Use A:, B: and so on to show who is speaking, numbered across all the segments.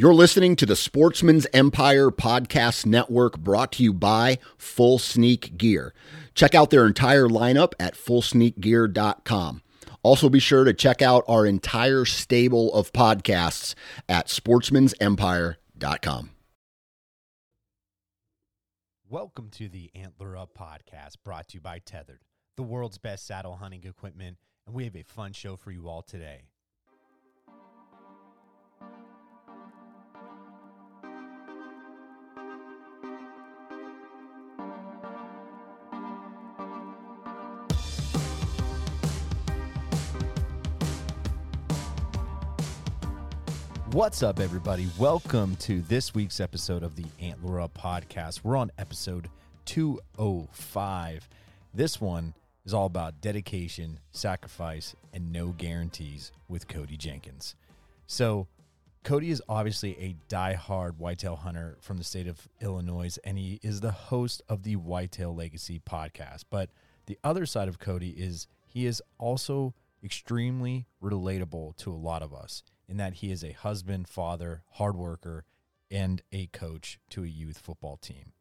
A: You're listening to the Sportsman's Empire Podcast Network brought to you by Full Sneak Gear. Check out their entire lineup at fullsneakgear.com. Also, be sure to check out our entire stable of podcasts at sportsmansempire.com.
B: Welcome to the Antler Up podcast brought to you by Tethered, the world's best saddle hunting equipment, and we have a fun show for you all today. What's up, everybody? Welcome to this week's episode of the Antler Up podcast. We're on episode 205. This one is all about dedication, sacrifice, and no guarantees with Cody Jenkins. So, Cody is obviously a die-hard whitetail hunter from the state of Illinois, and he is the host of the Whitetail Legacy podcast. But the other side of Cody is he is also extremely relatable to a lot of us in that he is a husband, father, hard worker, and a coach to a youth football team.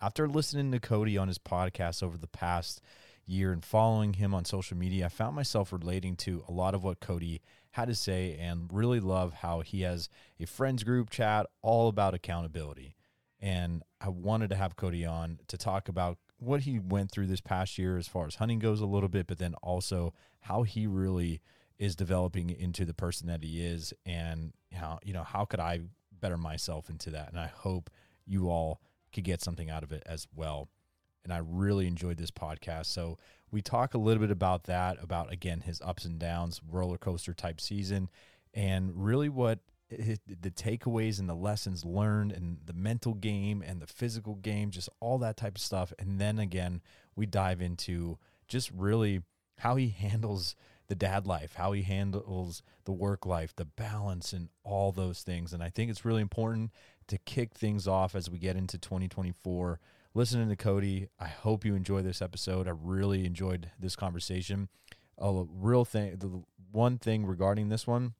B: After listening to Cody on his podcast over the past year and following him on social media, I found myself relating to a lot of what Cody had to say and really love how he has a friends group chat all about accountability. And I wanted to have Cody on to talk about what he went through this past year as far as hunting goes a little bit, but then also how he really is developing into the person that he is and how you know how could I better myself into that? And I hope you all could get something out of it as well. And I really enjoyed this podcast. So we talk a little bit about that about again his ups and downs roller coaster type season and really what the takeaways and the lessons learned and the mental game and the physical game just all that type of stuff. And then again we dive into just really how he handles the dad life, how he handles the work life, the balance, and all those things. And I think it's really important to kick things off as we get into 2024. Listening to Cody, I hope you enjoy this episode. I really enjoyed this conversation. A real thing, the one thing regarding this one,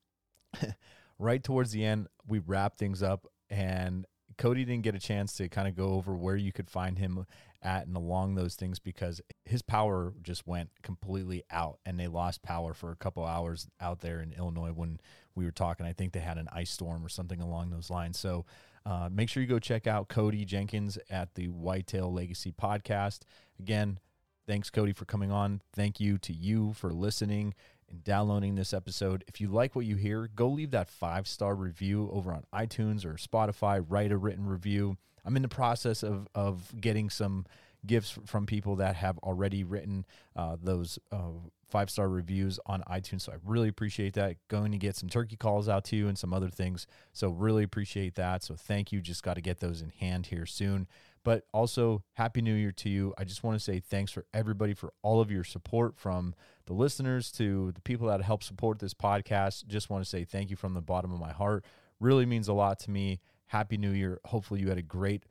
B: right towards the end, we wrap things up, and Cody didn't get a chance to kind of go over where you could find him at and along those things because his power just went completely out and they lost power for a couple hours out there in Illinois when we were talking. I think they had an ice storm or something along those lines. So uh, make sure you go check out Cody Jenkins at the Whitetail Legacy podcast. Again, thanks, Cody, for coming on. Thank you to you for listening and downloading this episode. If you like what you hear, go leave that five star review over on iTunes or Spotify. Write a written review. I'm in the process of of getting some gifts from people that have already written uh, those uh, five star reviews on iTunes. So I really appreciate that. Going to get some turkey calls out to you and some other things. So really appreciate that. So thank you. Just got to get those in hand here soon. But also, Happy New Year to you. I just want to say thanks for everybody for all of your support from the listeners to the people that help support this podcast. Just want to say thank you from the bottom of my heart. Really means a lot to me. Happy New Year. Hopefully you had a great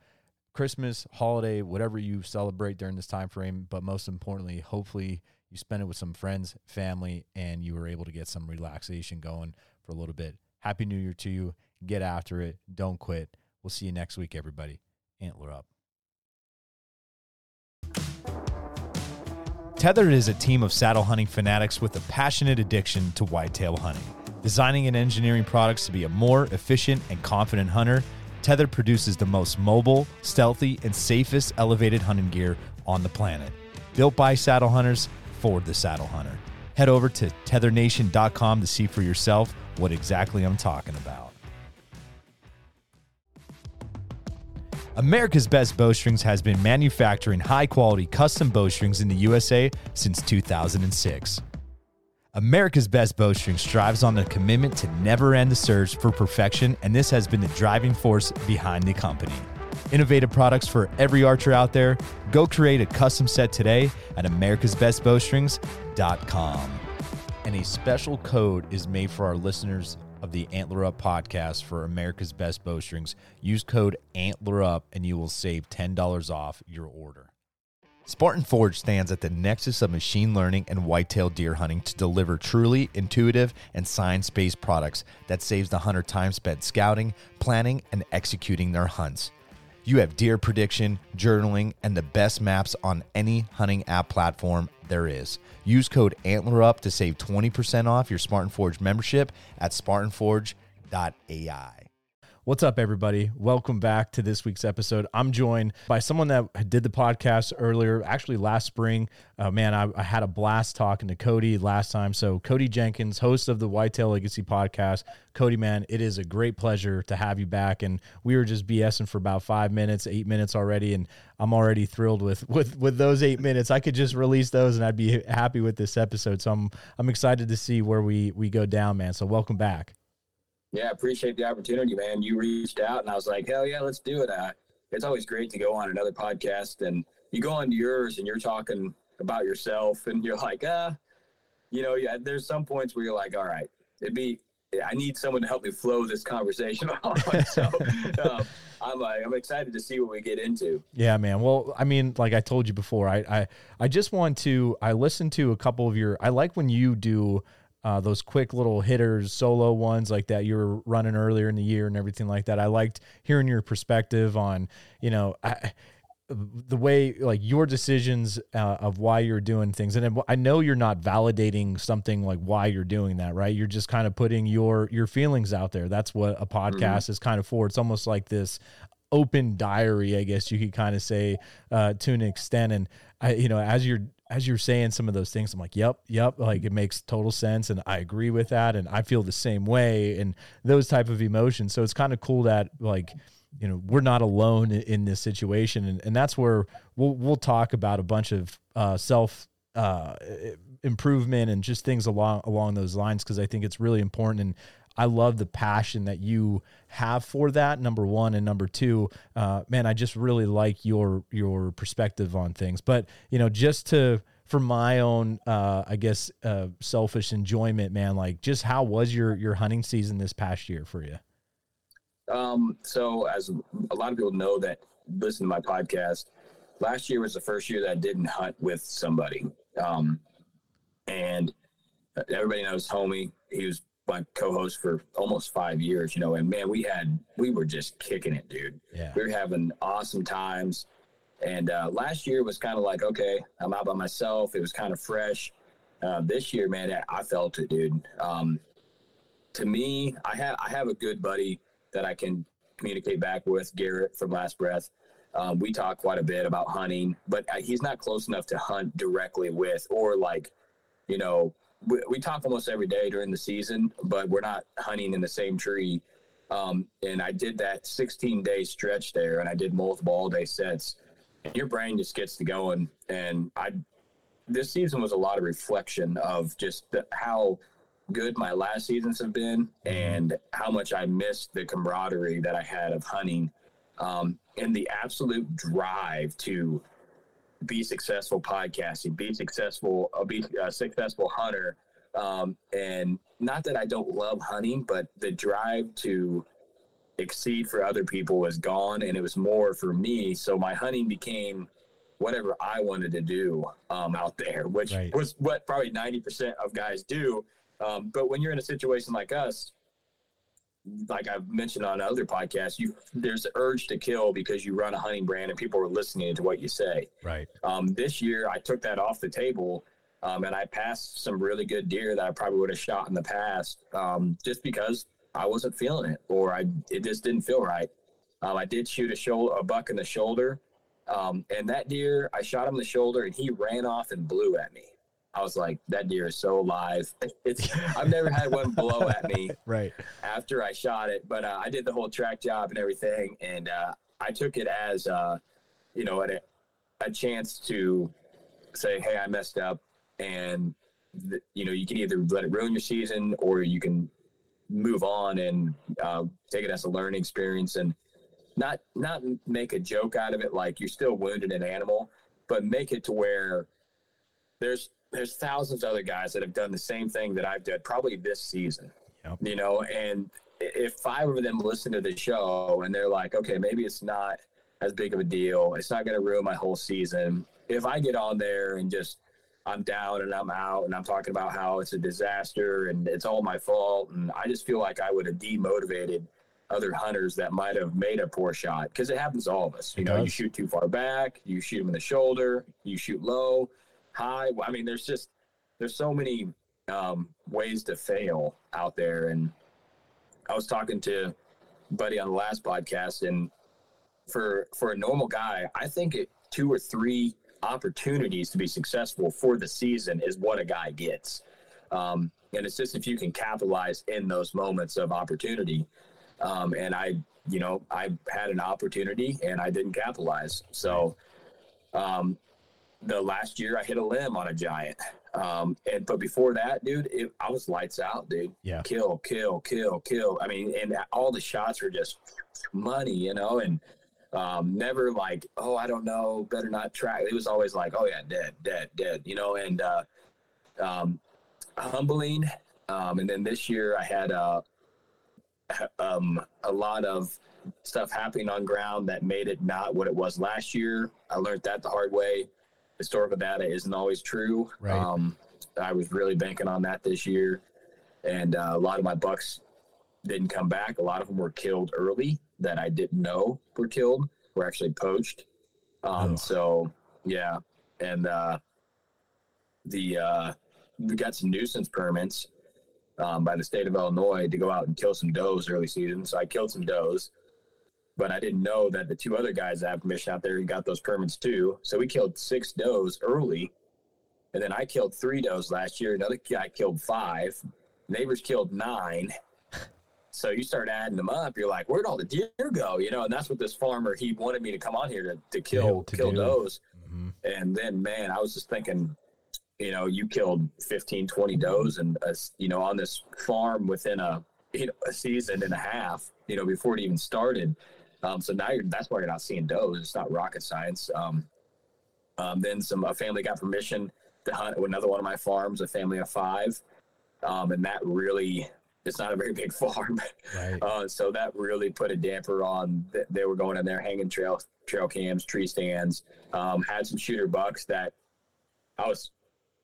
B: Christmas, holiday, whatever you celebrate during this time frame, but most importantly, hopefully you spent it with some friends, family, and you were able to get some relaxation going for a little bit. Happy New Year to you. Get after it. Don't quit. We'll see you next week, everybody. Antler up. Tethered is a team of saddle hunting fanatics with a passionate addiction to whitetail hunting. Designing and engineering products to be a more efficient and confident hunter, Tethered produces the most mobile, stealthy, and safest elevated hunting gear on the planet. Built by saddle hunters for the saddle hunter. Head over to tetherednation.com to see for yourself what exactly I'm talking about. America's Best Bowstrings has been manufacturing high quality custom bowstrings in the USA since 2006. America's Best Bowstring strives on the commitment to never end the search for perfection, and this has been the driving force behind the company. Innovative products for every archer out there. Go create a custom set today at americasbestbowstrings.com. And a special code is made for our listeners of the Antler Up podcast for America's Best Bowstrings. Use code ANTLER UP and you will save $10 off your order. Spartan Forge stands at the nexus of machine learning and whitetail deer hunting to deliver truly intuitive and science based products that saves the hunter time spent scouting, planning, and executing their hunts. You have deer prediction, journaling, and the best maps on any hunting app platform there is. Use code ANTLERUP to save 20% off your Spartan Forge membership at spartanforge.ai. What's up, everybody? Welcome back to this week's episode. I'm joined by someone that did the podcast earlier, actually last spring. Uh, man, I, I, had a blast talking to Cody last time. So, Cody Jenkins, host of the Whitetail Legacy podcast. Cody, man, it is a great pleasure to have you back. And we were just BSing for about five minutes, eight minutes already, and I'm already thrilled with with with those eight minutes. I could just release those, and I'd be happy with this episode. So, I'm I'm excited to see where we we go down, man. So, welcome back.
C: Yeah, appreciate the opportunity, man. You reached out and I was like, hell yeah, let's do it. Uh, it's always great to go on another podcast and you go on to yours and you're talking about yourself and you're like, ah, you know, yeah, there's some points where you're like, all right, it'd be, I need someone to help me flow this conversation so um, I'm, uh, I'm excited to see what we get into.
B: Yeah, man. Well, I mean, like I told you before, I, I, I just want to, I listened to a couple of your, I like when you do uh, those quick little hitters, solo ones like that you were running earlier in the year and everything like that. I liked hearing your perspective on, you know, I, the way like your decisions uh, of why you're doing things. And i know you're not validating something like why you're doing that right? You're just kind of putting your your feelings out there. That's what a podcast mm-hmm. is kind of for. It's almost like this open diary i guess you could kind of say uh, to an extent. And i you know as you're as you're saying some of those things, I'm like, yep, yep, like it makes total sense, and I agree with that, and I feel the same way, and those type of emotions. So it's kind of cool that like you know we're not alone in, in this situation, and, and that's where we'll we'll talk about a bunch of uh, self uh, improvement and just things along along those lines because I think it's really important and I love the passion that you have for that. Number one and number two, uh, man, I just really like your your perspective on things. But you know, just to for my own, uh, I guess, uh, selfish enjoyment, man. Like, just how was your your hunting season this past year for you?
C: Um, so as a lot of people know that listen to my podcast, last year was the first year that I didn't hunt with somebody. Um, and everybody knows homie. He was my co-host for almost five years, you know, and man, we had we were just kicking it, dude. Yeah. We were having awesome times. And uh, last year was kind of like, okay, I'm out by myself. It was kind of fresh. Uh, this year, man, I felt it, dude. Um, to me, I have I have a good buddy that I can communicate back with, Garrett from Last Breath. Um, we talk quite a bit about hunting, but uh, he's not close enough to hunt directly with, or like, you know, we, we, talk almost every day during the season, but we're not hunting in the same tree. Um, and I did that 16 day stretch there, and I did multiple all day sets. And your brain just gets to going. And I, this season was a lot of reflection of just the, how good my last seasons have been, and how much I missed the camaraderie that I had of hunting, um, and the absolute drive to be successful podcasting, be successful, uh, be a successful hunter. Um, and not that I don't love hunting, but the drive to exceed for other people was gone and it was more for me. So my hunting became whatever I wanted to do um, out there, which right. was what probably 90% of guys do. Um, but when you're in a situation like us, like I've mentioned on other podcasts, you there's the urge to kill because you run a hunting brand and people are listening to what you say.
B: Right.
C: Um, this year, I took that off the table, um, and I passed some really good deer that I probably would have shot in the past, um, just because I wasn't feeling it or I it just didn't feel right. Um, I did shoot a shoulder, a buck in the shoulder, um, and that deer, I shot him in the shoulder, and he ran off and blew at me. I was like, that deer is so alive. It's I've never had one blow at me
B: right
C: after I shot it, but uh, I did the whole track job and everything, and uh, I took it as uh, you know a, a chance to say, hey, I messed up, and th- you know you can either let it ruin your season or you can move on and uh, take it as a learning experience and not not make a joke out of it like you're still wounded an animal, but make it to where there's there's thousands of other guys that have done the same thing that I've done probably this season. Yep. You know, and if five of them listen to the show and they're like, okay, maybe it's not as big of a deal. It's not going to ruin my whole season. if I get on there and just I'm down and I'm out and I'm talking about how it's a disaster and it's all my fault and I just feel like I would have demotivated other hunters that might have made a poor shot because it happens to all of us. You
B: It
C: know, you shoot too far back, you shoot them in the shoulder, you shoot low, high. I mean, there's just there's so many um, ways to fail out there. And I was talking to buddy on the last podcast, and for for a normal guy, I think it two or three opportunities to be successful for the season is what a guy gets. Um, and it's just if you can capitalize in those moments of opportunity. Um, and I, you know, I had an opportunity and I didn't capitalize. So, um, the last year I hit a limb on a giant. Um, and but before that, dude, it, I was lights out, dude.
B: Yeah.
C: Kill, kill, kill, kill. I mean, and all the shots were just money, you know, and um, never like, oh, I don't know, better not track. It was always like, oh yeah, dead, dead, dead, you know, and uh, um, humbling. Um, and then this year I had uh, um, a lot of stuff happening on ground that made it not what it was last year. I learned that the hard way. Historical data isn't always true.
B: Right.
C: Um, I was really banking on that this year, and uh, a lot of my bucks didn't come back. A lot of them were killed early that I didn't know were killed. Were actually poached. Um,
B: Ugh.
C: so yeah, and uh, the uh, we got some nuisance permits um, by the state of Illinois to go out and kill some does early season. So I killed some does, but I didn't know that the two other guys that have permission out there and got those permits too. So we killed six does early, and then I killed three does last year. Another guy killed five. Neighbors killed nine. So you start adding them up. You're like, where'd all the deer go? You know, and that's what this farmer he wanted me to come on here to, to kill
B: to
C: kill
B: do.
C: does.
B: Mhm.
C: And then, man, I was just thinking, you know, you killed 15, 20 does and, uh, you know, on this farm within a, you know, a season and a half, you know, before it even started. Um, so now you're, that's why you're not seeing does. It's not rocket science. Um, um, then some, a family got permission to hunt another one of my farms, a family of five. Um, and that really, it's not a very big farm.
B: Right.
C: Uh, so that really put a damper on. th- They were going in there hanging trail trail cams, tree stands. Um, had some shooter bucks that I was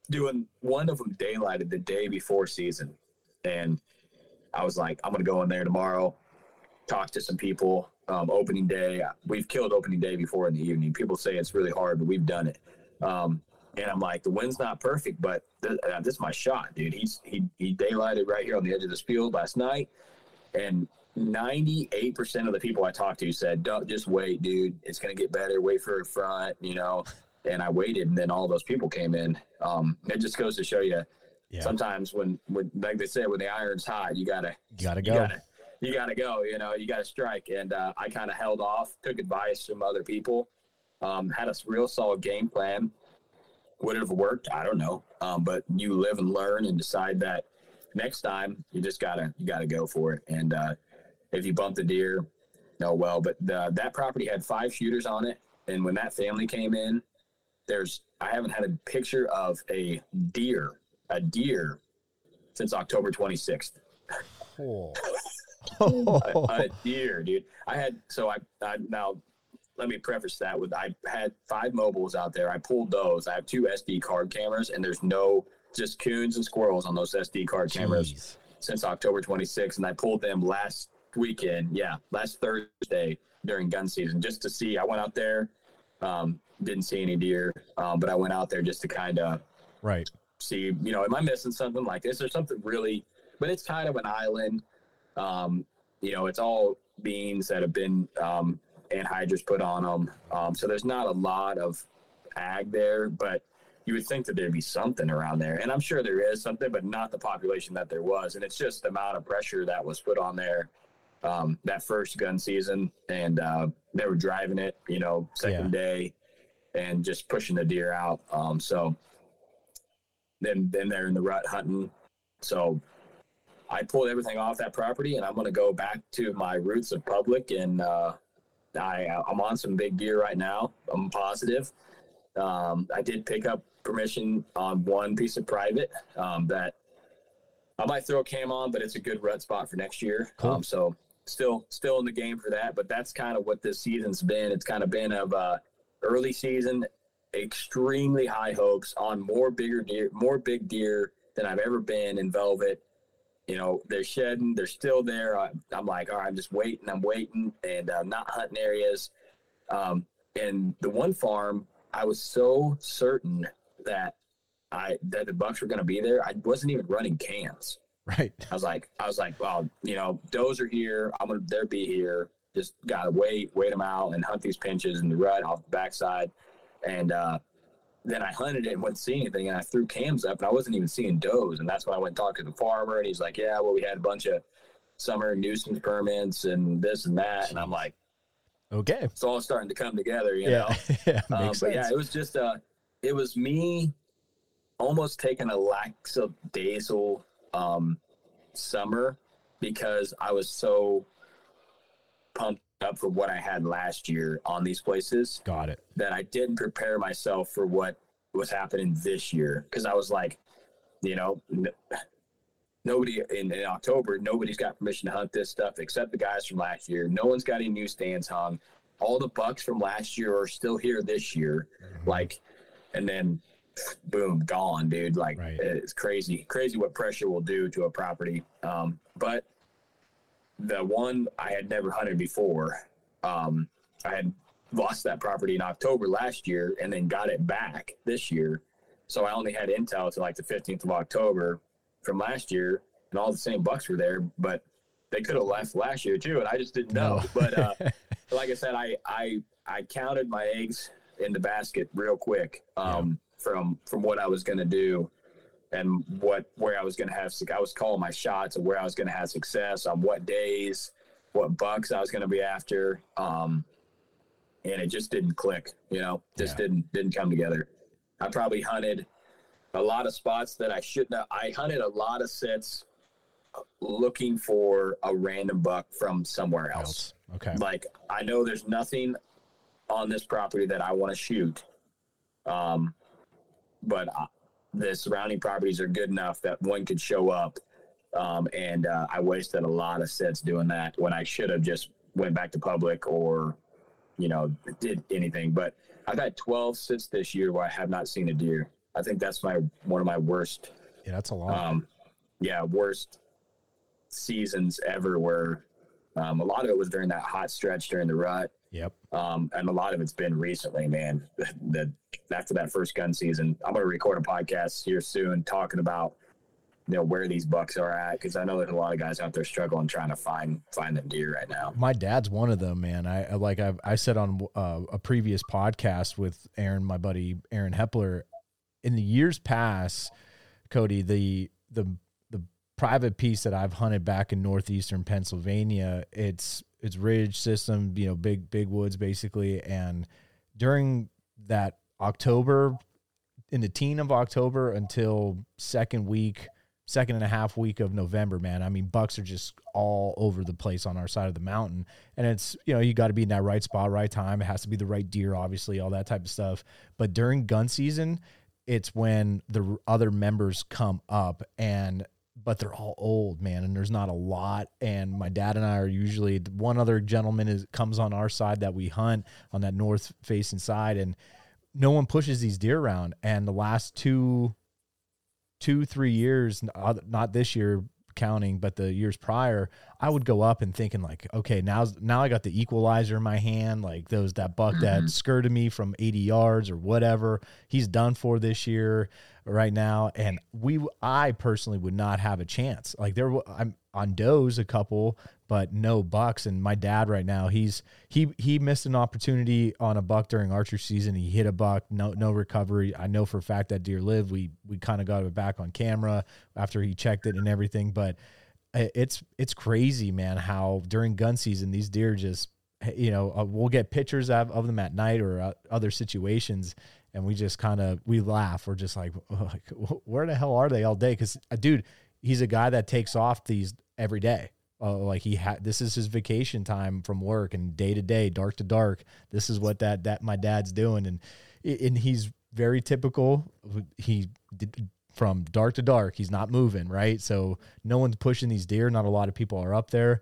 C: doing. One of them daylighted the day before season, and I was like, I'm gonna go in there tomorrow, talk to some people. Um, opening day, we've killed opening day before in the evening. People say it's really hard, but we've done it. Um, and I'm like, the wind's not perfect, but th- uh, this is my shot, dude. He's he he daylighted right here on the edge of this field last night, and 98% of the people I talked to said, Don't just wait, dude. It's gonna get better. Wait for a front, you know. And I waited, and then all those people came in. Um, it just goes to show you.
B: Yeah.
C: Sometimes when, when, like they said, when the iron's hot, you gotta
B: You gotta
C: you
B: go.
C: gotta you gotta go you know you gotta strike. And uh, i kind of held off took advice from other people um, had a real solid game plan. Would it have worked? I don't know. Um, but you live and learn and decide that next time you just gotta you gotta go for it. And uh, if you bump the deer oh well but the, that property had five shooters on it. And when that family came in there's i haven't had a picture of a deer a deer since october 26th
B: Oh.
C: a, a deer, dude. I had so I, I now let me preface that with I had five mobiles out there. I pulled those. I have two SD card cameras, and there's no just coons and squirrels on those SD card cameras
B: Jeez.
C: since October 26th, and I pulled them last weekend. Yeah, last Thursday during gun season, just to see. I went out there, um, didn't see any deer, um, but I went out there just to kind of
B: Right.
C: see, you know, am I missing something like this? There's something really, but it's kind of an island. Um, you know, it's all beans that have been um, anhydrous put on them. Um, so there's not a lot of ag there, but you would think that there'd be something around there. And I'm sure there is something, but not the population that there was. And it's just the amount of pressure that was put on there um, that first gun season. And uh, they were driving it, you know, second day and just pushing the deer out. Um, so then then they're in the rut hunting. So I pulled everything off that property, and I'm going to go back to my roots of public. And uh, I I'm on some big deer right now. I'm positive. Um, I did pick up permission on one piece of private um, that I might throw a cam on, but it's a good rut spot for next year.
B: Cool.
C: Um, so still still in the game for that. But that's kind of what this season's been. It's kind of been of uh, early season extremely high hopes on more bigger deer, more big deer than I've ever been in velvet. You know, they're shedding, they're still there. I, am like, all right, I'm just waiting, I'm waiting, and uh, not hunting areas. Um, and the one farm, I was so certain that I that the bucks were going to be there. I wasn't even running cams.
B: Right.
C: I was like, I was like, well, you know, does are here. I'm gonna, they're be here. Just gotta wait, wait them out, and hunt these pinches in the rut off the backside. And uh, then I hunted it and wouldn't see anything, and I threw cams up, and I wasn't even seeing does. And that's when I went and talked to the farmer, and he's like, yeah, well, we had a bunch of summer nuisance permits and this and that, and I'm like,
B: okay,
C: it's all starting to come together, you
B: yeah.
C: know.
B: yeah,
C: Um, but yeah, it was just uh, it was me almost taking a lackadaisical um, summer because I was so pumped up for what I had last year on these places
B: Got it.
C: that I didn't prepare myself for what was happening this year because I was like, you know, n- nobody in, in October, nobody's got permission to hunt this stuff except the guys from last year. No one's got any new stands hung. All the bucks from last year are still here this year.
B: Mm-hmm.
C: Like, and then boom, gone, dude. Like,
B: Right.
C: it's crazy, crazy what pressure will do to a property. Um, but the one I had never hunted before, um, I had lost that property in October last year and then got it back this year. So I only had intel to like the 15th of October from last year, and all the same bucks were there, but they could have left last year too, and I just didn't know.
B: No.
C: But uh, like I said, I I I counted my eggs in the basket real quick um, from from what I was going to do and what where I was going to have. I was calling my shots of where I was going to have success on what days, what bucks I was going to be after, um, and it just didn't click. You know, just
B: Yeah.
C: didn't didn't come together. I probably hunted a lot of spots that I shouldn't. have. I hunted a lot of sets looking for a random buck from somewhere else.
B: Else. Okay.
C: Like I know there's nothing on this property that I want to shoot, um, but I, the surrounding properties are good enough that one could show up. Um, and uh, I wasted a lot of sets doing that when I should have just went back to public or, you know, did anything. But I've had 12 sits this year where I have not seen a deer. I think that's my one of my worst
B: Yeah, that's a lot.
C: um, yeah, worst seasons ever. Where um, a lot of it was during that hot stretch during the rut,
B: yep.
C: um, and a lot of it's been recently. Man, the after that first gun season, I'm going to record a podcast here soon talking about you know where these bucks are at because I know there's a lot of guys out there struggling trying to find find them deer right now.
B: My dad's one of them, man. I I- like I I said on uh, a previous podcast with Aaron, my buddy Aaron Hepler. In the years past, Cody, the the the private piece that I've hunted back in northeastern Pennsylvania, it's it's ridge system, you know, big big woods basically, and during that October, in the teen of October until second week, second and a half week of November, man. I mean, bucks are just all over the place on our side of the mountain. And it's, you know, you got to be in that right spot, right time. It has to be the right deer, obviously, all that type of stuff. But during gun season, it's when the other members come up and but they're all old man and there's not a lot. And my dad and i are usually one other gentleman is comes on our side that we hunt on that north facing side and no one pushes these deer around. And the last two two three years, uh, not this year counting but the years prior i would go up and thinking like okay now now i got the equalizer in my hand like those that buck that mm-hmm. skirted me from 80 yards or whatever he's done for this year right now and we i personally would not have a chance. Like there i'm on does a couple but no bucks and my dad right now he's he he missed an opportunity on a buck during archery season. He hit a buck no no recovery. I know for a fact that deer lived we we kind of got it back on camera after he checked it and everything but it's it's crazy man how during gun season these deer just you know uh, we'll get pictures of, of them at night or uh, other situations and we just kind of we laugh. We're just like, where the hell are they all day? Because dude he's a guy that takes off these every day. Uh, like he had this is his vacation time from work and day to day dark to dark. This is what that that my dad's doing. And and he's very typical. He did from dark to dark he's not moving right? So no one's pushing these deer. Not a lot of people are up there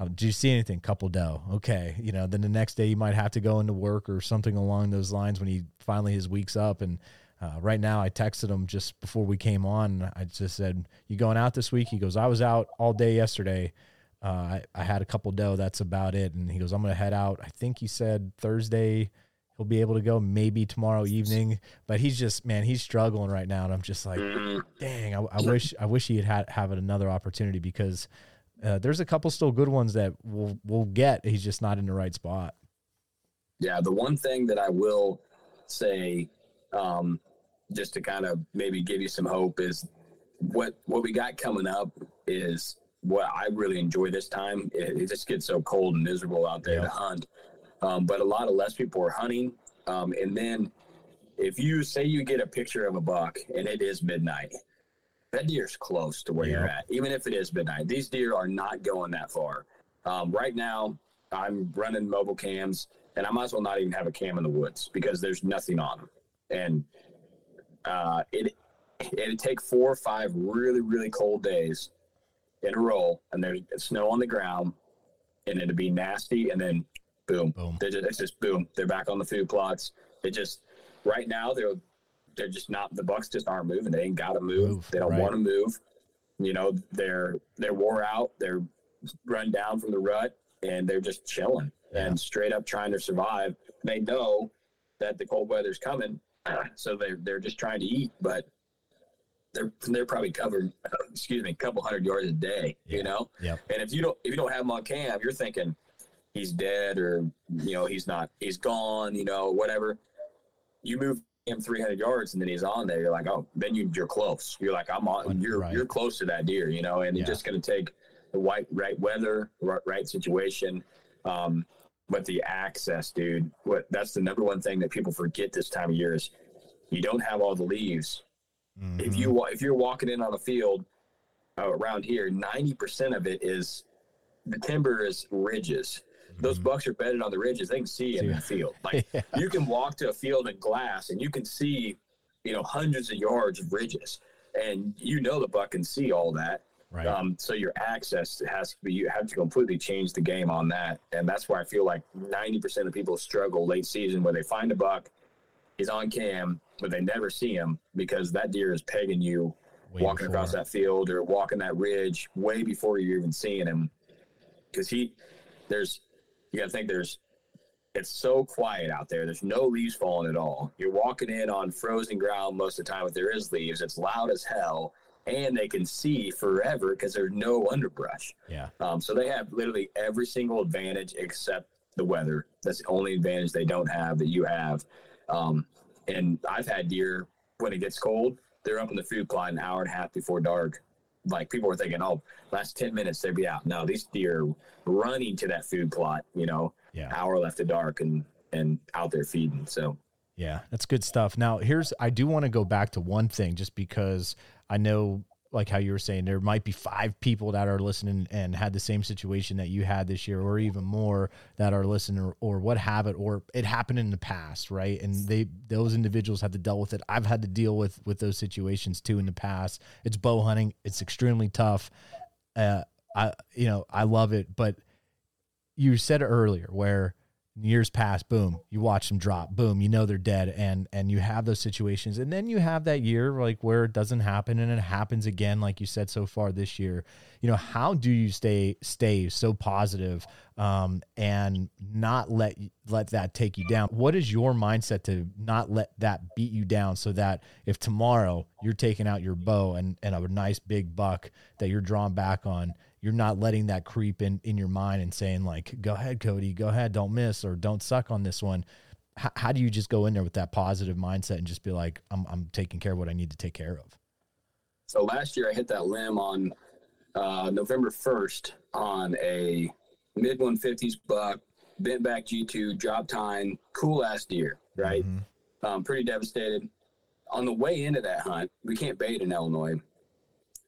B: oh, "Do you see anything?" Couple doe. Okay, you know. Then the next day you might have to go into work or something along those lines when he finally his week's up. And uh, right now, I texted him just before we came on. I just said, "You going out this week?" He goes, "I was out all day yesterday." Uh, I, I had a couple doe. That's about it. And he goes, I'm going to head out. I think he said Thursday he'll be able to go maybe tomorrow evening. But he's just man, he's struggling right now, and I'm just like,
C: Mm,
B: dang, I, I wish I wish he had had have another opportunity because uh, there's a couple still good ones that we'll we'll get. He's just not in the right spot.
C: Yeah, the one thing that I will say, um, just to kind of maybe give you some hope, is what what we got coming up is what I really enjoy this time. It, it just gets so cold and miserable out there
B: Yeah.
C: to hunt, um, but a lot of less people are hunting. Um, and then if you say you get a picture of a buck and it is midnight, that deer's close to where you're at, even if it is midnight. These deer are not going that far. Um, right now, I'm running mobile cams, and I might as well not even have a cam in the woods because there's nothing on them. And uh, it it'd take four or five really really cold days in a row, and there's snow on the ground, and it'd be nasty, and then boom,
B: Boom.
C: Just, it's just boom. They're back on the food plots. It just right now they're they're just not the bucks just aren't moving. They ain't got to move.
B: Move,
C: They don't
B: right.
C: want to move. You know they're they're wore out. They're run down from the rut, and they're just chilling
B: Yeah.
C: and straight up trying to survive. They know that the cold weather's coming, so they're they're just trying to eat, but they're they're probably covered. Excuse me, a couple hundred yards a day.
B: Yeah.
C: You know,
B: yeah.
C: and if you don't if you don't have them on cam, you're thinking he's dead or you know he's not he's gone. You know whatever. You move him 300 yards and then he's on there. You're like, oh, then you you're close. You're like, I'm on. You're
B: Right.
C: you're close to that deer. You know, and
B: Yeah.
C: it's just going to take the right right weather, right, right situation. Um, but the access, dude, what that's the number one thing that people forget this time of year is you don't have all the leaves if
B: Mhm.
C: you if you're walking in on a field uh, around here, ninety percent of it is the timber is ridges. Those
B: Mhm.
C: bucks are bedded on the ridges. They can see in the field. Like
B: Yeah.
C: you can walk to a field in glass and you can see, you know, hundreds of yards of ridges, and you know the buck can see all that.
B: right.
C: Um, so your access has to be you have to completely change the game on that, and that's why I feel like ninety percent of people struggle late season where they find a buck, he's on cam, but they never see him because that deer is pegging you
B: Way
C: walking across that field or walking that ridge way before you're even seeing him. Because he, there's, you got to think there's, it's so quiet out there. There's no leaves falling at all. You're walking in on frozen ground most of the time if there is leaves. It's loud as hell, and they can see forever because there's no underbrush.
B: Yeah.
C: Um, so they have literally every single advantage except the weather. That's the only advantage they don't have that you have. Um, and I've had deer when it gets cold, they're up in the food plot an hour and a half before dark. Like people were thinking, oh, last 10 minutes they'd be out. No, these deer running to that food plot, you know,
B: Yeah.
C: hour left to dark and, and out there feeding. So
B: Yeah, that's good stuff. Now, here's I do want to go back to one thing just because I know like how you were saying there might be five people that are listening and had the same situation that you had this year or even more that are listening or, or what have it or it happened in the past, right? And they those individuals have to deal with it. I've had to deal with with those situations too in the past. It's bow hunting. It's extremely tough. Uh I you know, I love it, but you said earlier where years past boom you watch them drop boom you know they're dead and and you have those situations. And then you have that year like where it doesn't happen and it happens again like you said so far this year. You know how do you stay stay so positive um and not let let that take you down? What is your mindset to not let that beat you down so that if tomorrow you're taking out your bow and and a nice big buck that you're drawn back on you're not letting that creep in in your mind and saying like go ahead cody go ahead don't miss or don't suck on this one how, how do you just go in there with that positive mindset and just be like I'm, I'm taking care of what i need to take care of
C: So last year I hit that limb on uh, November 1st on a mid 150s buck, bent back G2, drop tine, cool ass deer, right?
B: Mhm.
C: Um, pretty devastated. On the way into that hunt, we can't bait in Illinois.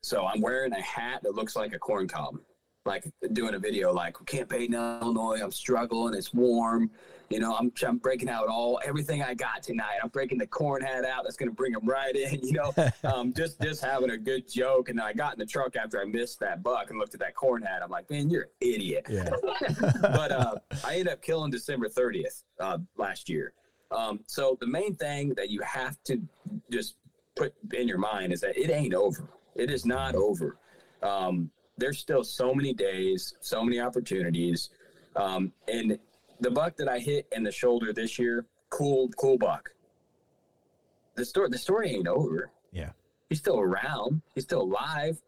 C: So I'm wearing a hat that looks like a corn cob. like doing a video like Campaign in Illinois, I'm struggling, it's warm. You know, I'm, I'm breaking out all everything I got tonight. I'm breaking the corn hat out. That's gonna bring them right in. You know, um, just just having a good joke. And I got in the truck after I missed that buck and looked at that corn hat. I'm like, man, you're an idiot.
B: Yeah.
C: but uh, I ended up killing December 30th uh, last year. Um, so the main thing that you have to just put in your mind is that it ain't over. It is not over. Um, there's still so many days, so many opportunities. Um, and the buck that I hit in the shoulder this year, cool, cool buck. The story, the story ain't over.
B: Yeah.
C: He's still around. He's still alive.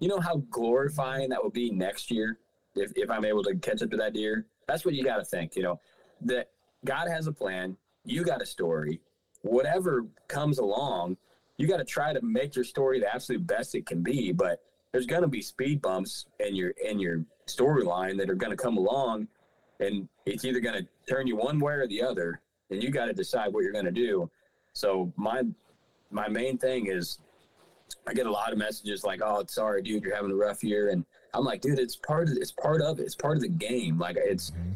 C: You know how glorifying that will be next year if, if I'm able to catch up to that deer. That's what you got to think. You know that God has a plan. You got a story. Whatever comes along, you got to try to make your story the absolute best it can be. But there's going to be speed bumps in your in your storyline that are going to come along, and it's either going to turn you one way or the other, and you got to decide what you're going to do. So my my main thing is I get a lot of messages like, "Oh, sorry, dude, you're having a rough year," and I'm like, "Dude, it's part of it's part of it. It's part of the game. Like it's
B: Mm-hmm.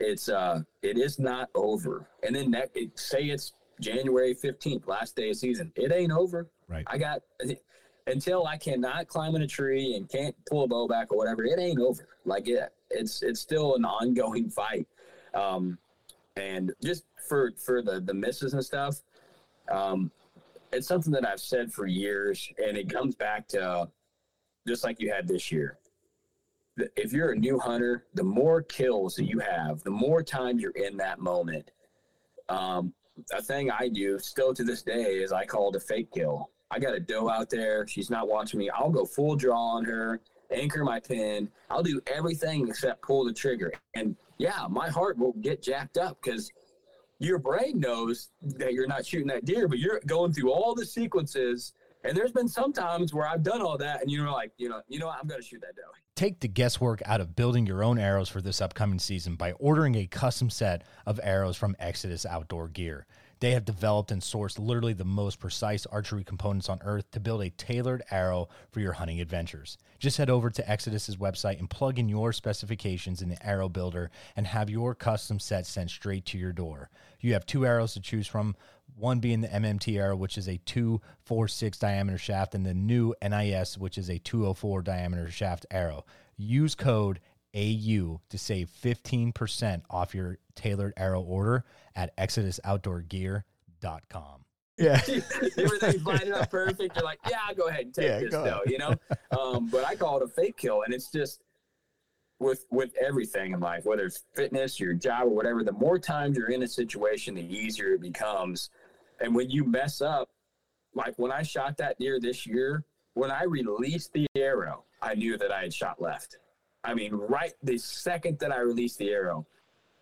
C: it's uh it is not over." And then that it, say it's January 15th, last day of season. It ain't over.
B: Right.
C: I got until I cannot climb in a tree and can't pull a bow back or whatever. It ain't over. Like it, it's it's still an ongoing fight. Um, and just for for the the misses and stuff, um, it's something that I've said for years, and it comes back to just like you had this year. If you're a new hunter, the more kills that you have, the more times you're in that moment. Um, a thing I do still to this day is I call it a fake kill. I got a doe out there. She's not watching me. I'll go full draw on her, anchor my pin. I'll do everything except pull the trigger. And yeah, my heart will get jacked up because your brain knows that you're not shooting that deer, but you're going through all the sequences. And there's been some times where I've done all that, and you're like, you know, you know, what? I'm going to shoot that doe.
B: Take the guesswork out of building your own arrows for this upcoming season by ordering a custom set of arrows from Exodus Outdoor Gear. They have developed and sourced literally the most precise archery components on earth to build a tailored arrow for your hunting adventures. Just head over to Exodus's website and plug in your specifications in the arrow builder and have your custom set sent straight to your door. You have two arrows to choose from, one being the MMT arrow, which is a 246 diameter shaft, and the new NIS, which is a 204 diameter shaft arrow. Use code AU to save 15% off your tailored arrow order at exodusoutdoorgear.com. Yeah.
C: Everything's lining up perfect. You're like, yeah, I'll go ahead and take
B: Yeah,
C: this though, you know? Um, but I call it a fake kill. And it's just with with everything in life, whether it's fitness, your job, or whatever, the more times you're in a situation, the easier it becomes. And when you mess up, like when I shot that deer this year, when I released the arrow, I knew that I had shot left. I mean, right the second that I released the arrow,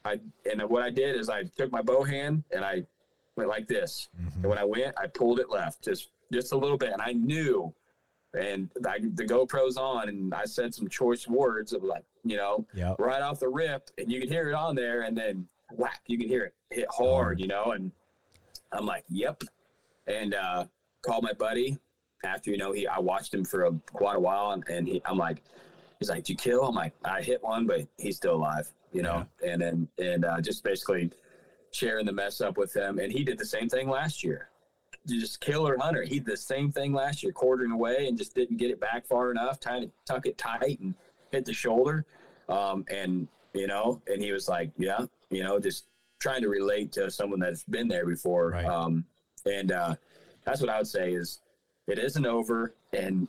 C: I and what I did is I took my bow hand and I went like this. Mm-hmm. And when I went, I pulled it left just just a little bit, and I knew. And I, the GoPro's on, and I said some choice words of like, you know,
B: Yeah.
C: right off the rip, and you can hear it on there, and then whack, you can hear it hit hard, you know. And I'm like, yep. And uh, called my buddy after you know he I watched him for a, quite a while, and, and he, I'm like, he's like, "Did you kill?" I'm like, "I hit one, but he's still alive," you know. And then and uh, just basically sharing the mess up with him, and he did the same thing last year. Just killer hunter. He did the same thing last year, quartering away, and just didn't get it back far enough. Trying to tuck it tight and hit the shoulder, um, and you know, and he was like, "Yeah, you know, just trying to relate to someone that's been there before."
B: Right.
C: Um, and uh, that's what I would say is it isn't over. And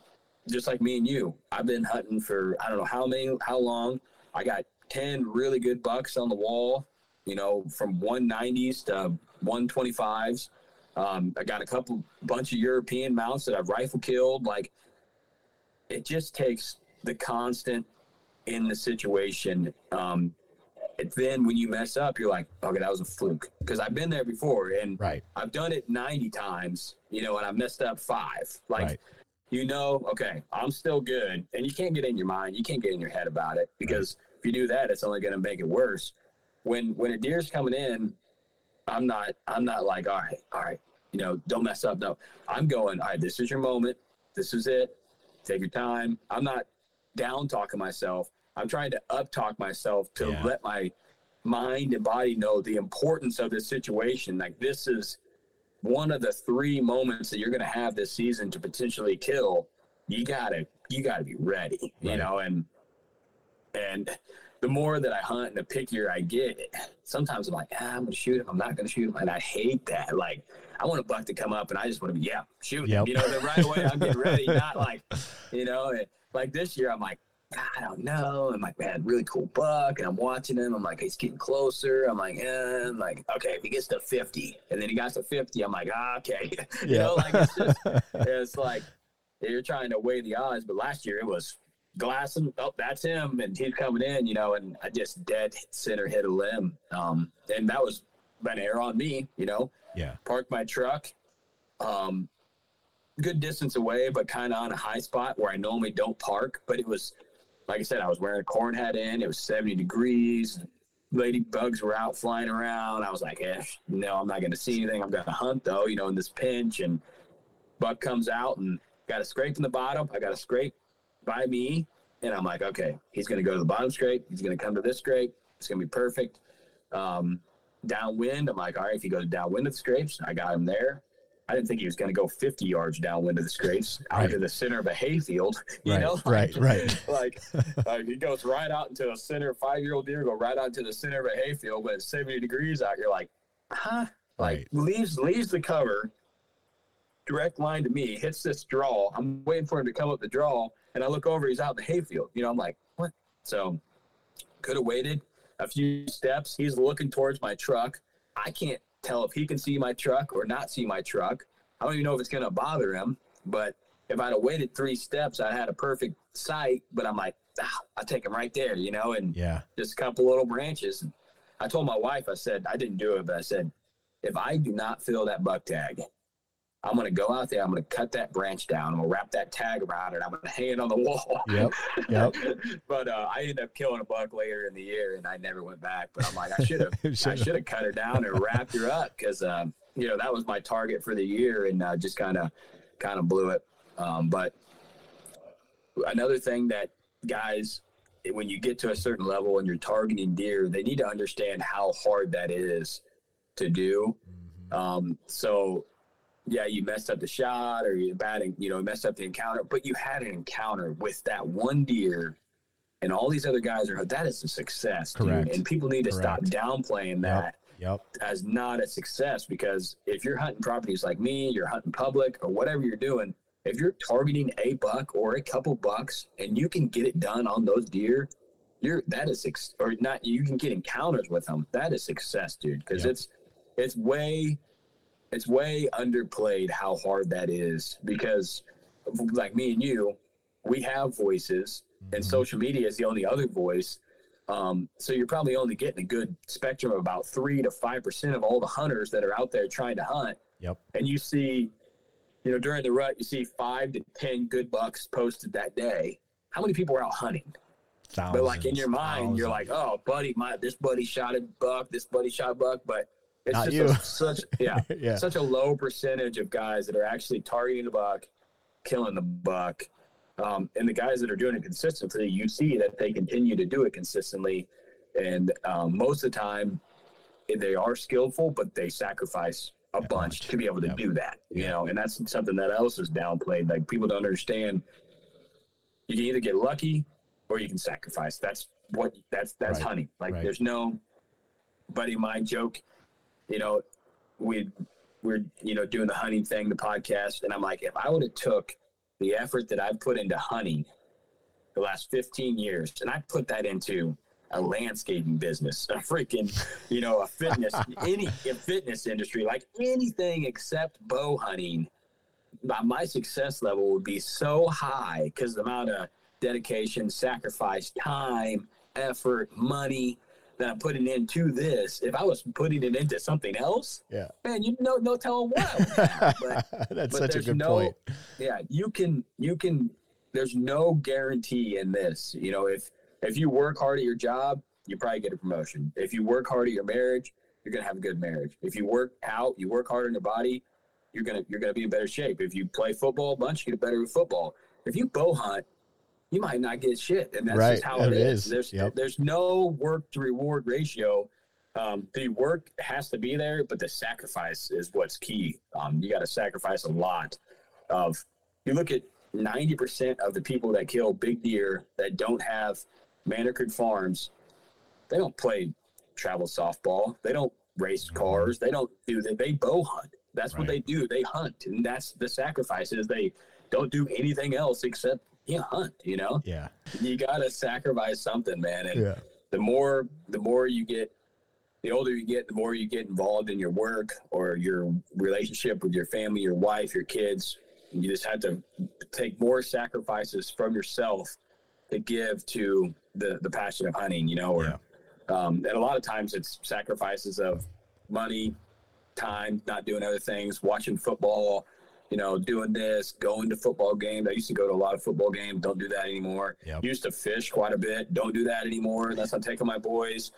C: just like me and you, I've been hunting for I don't know how many, how long. I got ten really good bucks on the wall. You know, from 190s to 125s. Um, I got a couple bunch of European mounts that I've rifle killed. Like, it just takes the constant in the situation. Um, then when you mess up, you're like, okay, that was a fluke. Because I've been there before, and
B: Right.
C: I've done it 90 times, you know, and I've messed up five. Like,
B: Right.
C: you know, okay, I'm still good. And you can't get in your mind, you can't get in your head about it because if you do that, it's only going to make it worse. When when a deer's coming in, I'm not I'm not like, all right, all right, you know, don't mess up. No, I'm going, all right, this is your moment. This is it. Take your time. I'm not down talking myself. I'm trying to uptalk myself to
B: Yeah.
C: let my mind and body know the importance of this situation. Like this is one of the three moments that you're going to have this season to potentially kill. You gotta, you gotta be ready, you know, and and the more that I hunt and the pickier I get, sometimes I'm like, ah, I'm gonna shoot him. I'm not gonna shoot him, and I hate that. Like, I want a buck to come up, and I just want to be, yeah, shoot
B: Yep.
C: him. You know, then right away I'm getting ready, not like, you know, like this year I'm like, I don't know. I'm like, man, really cool buck, and I'm watching him. I'm like, he's getting closer. I'm like, eh. I'm like, okay, if he gets to 50, and then he got to 50, I'm like, ah, okay, you know, like it's just, it's like you're trying to weigh the odds. But last year it was glass glassing. Oh, that's him, and he's coming in, you know, and I just dead center hit a limb. Um, and that was an error on me, you know.
B: yeah.
C: Parked my truck, um, good distance away, but kind of on a high spot where I normally don't park. But it was, like I said, I was wearing a corn hat in. It was 70 degrees. Ladybugs were out flying around. I was like, eh, no, I'm not going to see anything. I'm going to hunt though, you know, in this pinch. And buck comes out and got a scrape in the bottom. I got a scrape by me. And I'm like, okay, he's going to go to the bottom scrape. He's going to come to this scrape. It's going to be perfect. Um, downwind, I'm like, all right, if he goes downwind of the scrapes, I got him there. I didn't think he was going to go 50 yards downwind of the scrapes out
B: Right.
C: to the center of a hayfield. You
B: Right,
C: know,
B: right, right.
C: like, like he goes right out into a center. Five year old deer go right out to the center of a hayfield, but it's 70 degrees out. You're like, huh? Like
B: Right.
C: leaves leaves the cover, direct line to me, hits this draw. I'm waiting for him to come up the draw, and I look over, he's out in the hayfield. You know, I'm like, what? So could have waited a few steps. He's looking towards my truck. I can't tell if he can see my truck or not see my truck. I don't even know if it's gonna bother him. But if I'd have waited three steps, I had a perfect sight. But I'm like, ah, I'll take him right there, you know, and
B: Yeah.
C: just a couple little branches. I told my wife, I said, I didn't do it, but I said, if I do not fill that buck tag, I'm going to go out there, I'm going to cut that branch down, I'm going to wrap that tag around it, I'm going to hang it on the wall.
B: Yep. Yep.
C: but uh, I ended up killing a buck later in the year and I never went back. But I'm like, I should have, I
B: Should've.
C: cut her down and wrapped her up because, um, you know, that was my target for the year and uh, just kind of, kind of blew it. Um, but another thing that guys, when you get to a certain level and you're targeting deer, they need to understand how hard that is to do. Um, so yeah, you messed up the shot or you batting, you know, messed up the encounter, but you had an encounter with that one deer and all these other guys are, that is a success. dude.
B: Correct.
C: And people need to stop downplaying that
B: Yep.
C: as not a success because if you're hunting properties like me, you're hunting public or whatever you're doing, if you're targeting a buck or a couple bucks and you can get it done on those deer, you're that is or not you can get encounters with them. That is success, dude, because
B: Yep.
C: it's it's way it's way underplayed how hard that is because like me and you, we have voices and
B: Mhm.
C: social media is the only other voice. Um, so you're probably only getting a good spectrum of about three to five percent of all the hunters that are out there trying to hunt.
B: Yep.
C: And you see, you know, during the rut, you see five to ten good bucks posted that day. How many people are out hunting?
B: Thousands,
C: But like in your mind, you're like, oh, buddy, my this buddy shot a buck, this buddy shot a buck, but it's
B: Not
C: just
B: you.
C: a- such yeah,
B: yeah.
C: such a low percentage of guys that are actually targeting the buck, killing the buck. Um, and the guys that are doing it consistently, you see that they continue to do it consistently. And um, most of the time, they are skillful, but they sacrifice a
B: Yeah,
C: bunch to be able to
B: Yep.
C: do that. You
B: Yeah.
C: know, and that's something that else is downplayed. Like people don't understand. You can either get lucky or you can sacrifice. That's what that's that's
B: Right.
C: hunting. Like
B: Right.
C: there's no buddy My joke. You know, we we're you know doing the hunting thing, the podcast, and I'm like, if I would have took the effort that I've put into hunting the last 15 years, and I put that into a landscaping business, a freaking, you know, a fitness, any a fitness industry, like anything except bow hunting, my, my success level would be so high because the amount of dedication, sacrifice, time, effort, money that I'm putting into this. If I was putting it into something else,
B: Yeah.
C: man, you know, no telling what. I would have. But
B: That's
C: but
B: such a good
C: no-
B: point.
C: yeah you can you can there's no guarantee in this you know if if you work hard at your job you probably get a promotion if you work hard at your marriage you're gonna have a good marriage if you work out you work hard on your body you're gonna you're gonna be in better shape if you play football a bunch you get better with football if you bow hunt you might not get shit, and that's
B: Right.
C: just how
B: It
C: it is.
B: is.
C: There's
B: Yep.
C: there's no work to reward ratio. Um, the work has to be there, but the sacrifice is what's key. Um, you got to sacrifice a lot. Of you look at ninety percent of the people that kill big deer that don't have manicure farms, they don't play travel softball. They don't race cars. They don't do that. They bow hunt. That's what they do. They hunt, and that's the sacrifice. Is they don't do anything else except you hunt. You know,
B: Yeah.
C: you gotta sacrifice something, man. And
B: Yeah.
C: the more the more you get, the older you get, the more you get involved in your work or your relationship with your family, your wife, your kids. You just have to take more sacrifices from yourself to give to the the passion of hunting. You know, or
B: Yeah.
C: um, and a lot of times it's sacrifices of money, time, not doing other things, watching football, you know, doing this, going to football games. I used to go to a lot of football games. Don't do that anymore.
B: Yep.
C: Used to fish quite a bit. Don't do that anymore unless I'm taking my boys.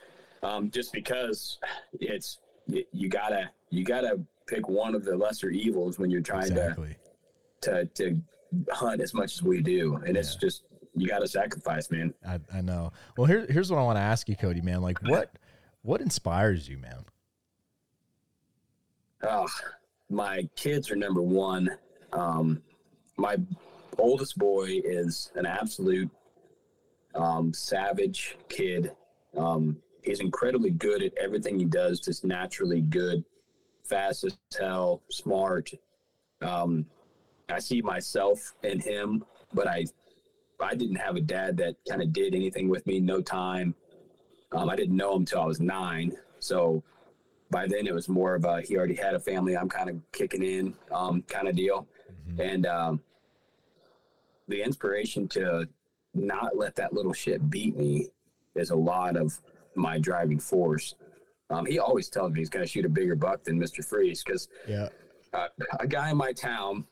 C: Um, just because it's you, you gotta you gotta pick one of the lesser evils when you're trying
B: Exactly.
C: to to to hunt as much as we do, and it's just you gotta sacrifice, man.
B: I, I know. Well, here, here's what I want to ask you, Cody, man. Like, what, what inspires you, man?
C: Oh, my kids are number one. Um, my oldest boy is an absolute um, savage kid. Um, he's incredibly good at everything he does, just naturally good, fast as hell, smart. Um, I see myself in him, but I, I didn't have a dad that kind of did anything with me. No time. Um, I didn't know him till I was nine, so by then it was more of a he already had a family i'm kind of kicking in um, kind of deal and um, the inspiration to not let that little shit beat me is a lot of my driving force. Um, he always tells me he's going to shoot a bigger buck than mr freeze because
B: Yeah.
C: uh, a guy in my town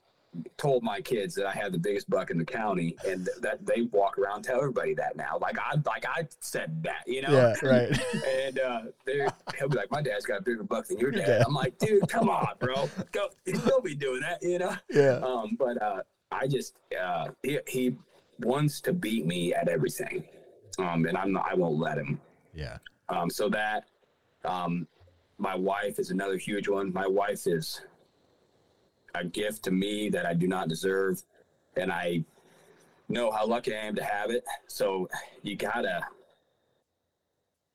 C: told my kids that I had the biggest buck in the county, and th- that they walk around tell everybody that now. Like I, like I said that, you know.
B: Yeah. Right.
C: And uh, they're- he'll be like, "My dad's got a bigger buck than your dad."
B: dad.
C: I'm like, "Dude, come on, bro, go, don't be doing that," you know.
B: yeah.
C: Um, but uh, I just uh, he, he wants to beat me at everything, um, and I'm not, I won't let him.
B: Yeah.
C: Um, so that um, my wife is another huge one. My wife is a gift to me that I do not deserve, and I know how lucky I am to have it. So you gotta,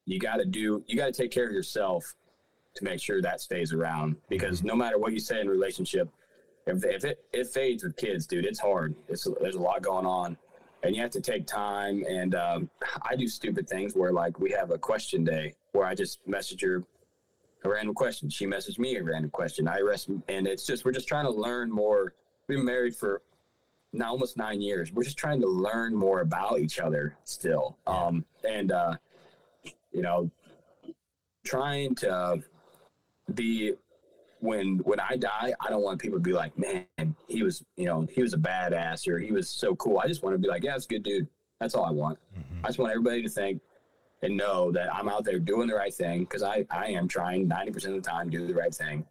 C: you gotta do, you gotta take care of yourself to make sure that stays around. Because no matter what you say in relationship, if, if it it fades with kids, dude, it's hard. It's there's a lot going on, and you have to take time. And um, I do stupid things where like we have a question day where I just message her a random question. She messaged me a random question. I rest, and it's just we're just trying to learn more. We've been married for now almost nine years. We're just trying to learn more about each other still. Um, and uh, you know, trying to be when when I die, I don't want people to be like, man, he was, you know, he was a badass or he was so cool. I just want to be like, yeah, it's a good dude. That's all I want.
B: Mhm.
C: I just want everybody to think and know that I'm out there doing the right thing because I, I am trying 90% of the time to do the right thing.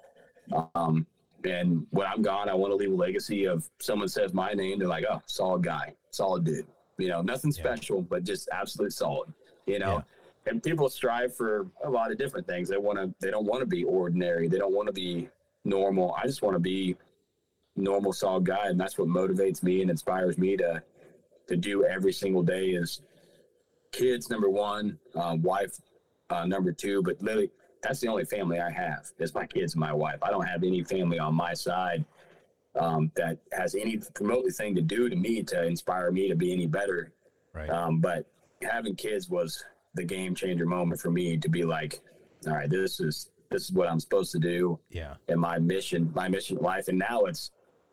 C: Um, and when I'm gone, I want to leave a legacy of someone says my name, they're like, oh, solid guy, solid dude. You know, nothing
B: Yeah.
C: special, but just absolute solid. You know, and people strive for a lot of different things. They want to, they don't want to be ordinary. They don't want to be normal. I just want to be normal, solid guy, and that's what motivates me and inspires me to to do every single day. Is kids number one, um, wife uh, number two, but literally that's the only family I have is my kids and my wife. I don't have any family on my side um, that has any remotely thing to do to me to inspire me to be any better.
B: Right.
C: Um, but having kids was the game changer moment for me to be like, all right, this is this is what I'm supposed to do
B: yeah.
C: and my mission, my mission in life. And now it's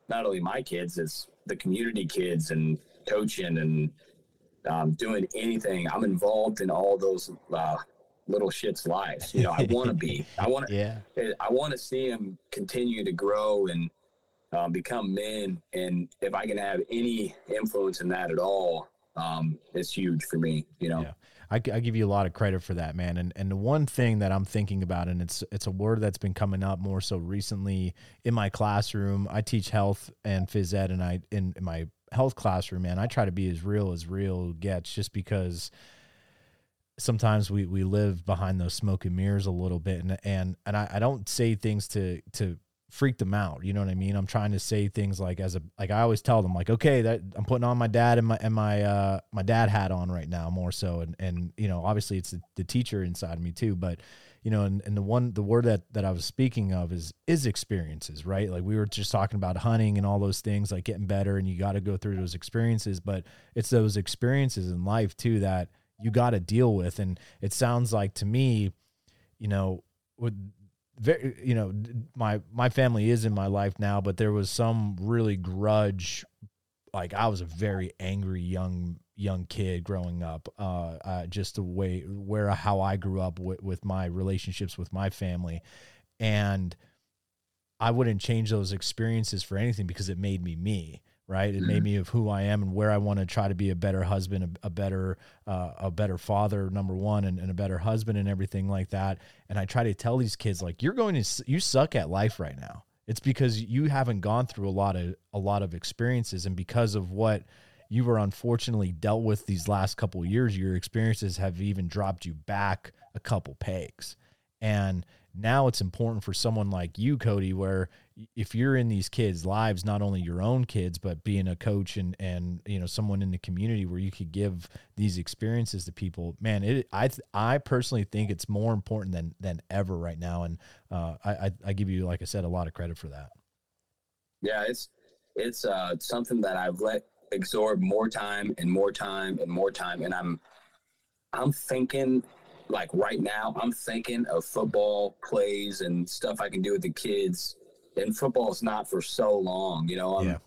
C: not only my kids, it's the community kids and coaching and um, doing anything. I'm involved in all those uh, little shits' lives. You know, I want to be. I want to.
B: Yeah.
C: I want to see them continue to grow and um, become men. And if I can have any influence in that at all, um, it's huge for me. You know.
B: Yeah. I, I give you a lot of credit for that, man. And and the one thing that I'm thinking about, and it's it's a word that's been coming up more so recently in my classroom. I teach health and phys ed, and I in, in my health classroom, man, I try to be as real as real gets, just because sometimes we we live behind those smoke and mirrors a little bit, and and and I, I don't say things to to freak them out. You know what I mean? I'm trying to say things like as a like I always tell them like, okay, that I'm putting on my dad and my and my uh my dad hat on right now more so, and and you know obviously it's the, the teacher inside of me too, but you know, and, and the one the word that that I was speaking of is is experiences, right? Like we were just talking about hunting and all those things, like getting better, and you got to go through those experiences, but it's those experiences in life too that you got to deal with, and it sounds like to me, you know, with very, you know, my my family is in my life now, but there was some really grudge. Like I was a very angry young young kid growing up. Uh, uh, just the way where how I grew up with, with my relationships with my family, and I wouldn't change those experiences for anything because it made me me right? It mm-hmm. made me of who i am and where i want to try to be a better husband a, a better uh, a better father number one and, and, a better husband and everything like that. And i try to tell these kids like you're going to you suck at life right now. It's because you haven't gone through a lot of a lot of experiences. And because of what you were unfortunately dealt with these last couple years your experiences have even dropped you back a couple pegs. And now it's important for someone like you, Cody, where if you're in these kids' lives, not only your own kids, but being a coach and and you know someone in the community where you could give these experiences to people, man, it I I personally think it's more important than than ever right now, and uh, I I give you like I said a lot of credit for that.
C: Yeah, it's it's uh, something that I've let absorb more time and more time and more time, and I'm I'm thinking like right now, I'm thinking of football plays and stuff I can do with the kids. And football is not for so long, you know. Yeah.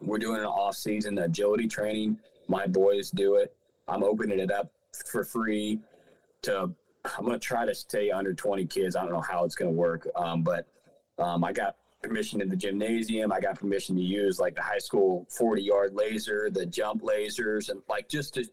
C: We're doing an off season agility training. My boys do it. I'm opening it up for free to. I'm gonna try to stay under 20 kids. I don't know how it's gonna work, um, but um, I got permission in the gymnasium. I got permission to use like the high school 40 yard laser, the jump lasers, and like just to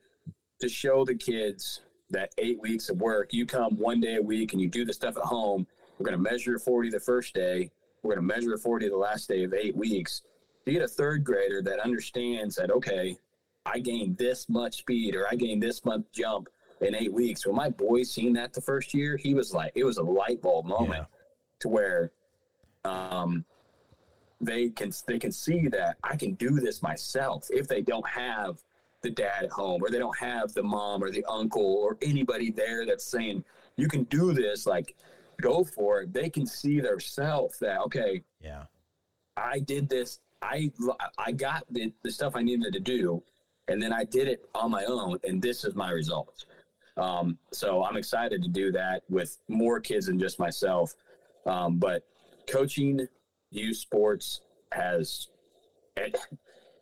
C: to show the kids that eight weeks of work, you come one day a week and you do the stuff at home. We're going to measure 40 the first day. We're going to measure 40 the last day of eight weeks. You get a third grader that understands that, okay, I gained this much speed or I gained this much jump in eight weeks. When my boy seen that the first year, he was like, it was a light bulb moment yeah. to where um, they can they can see that I can do this myself if they don't have the dad at home or they don't have the mom or the uncle or anybody there that's saying you can do this like go for it they can see themselves that okay
B: yeah
C: i did this i i got the, the stuff i needed to do and then i did it on my own and this is my results um, so i'm excited to do that with more kids than just myself um, but coaching youth sports has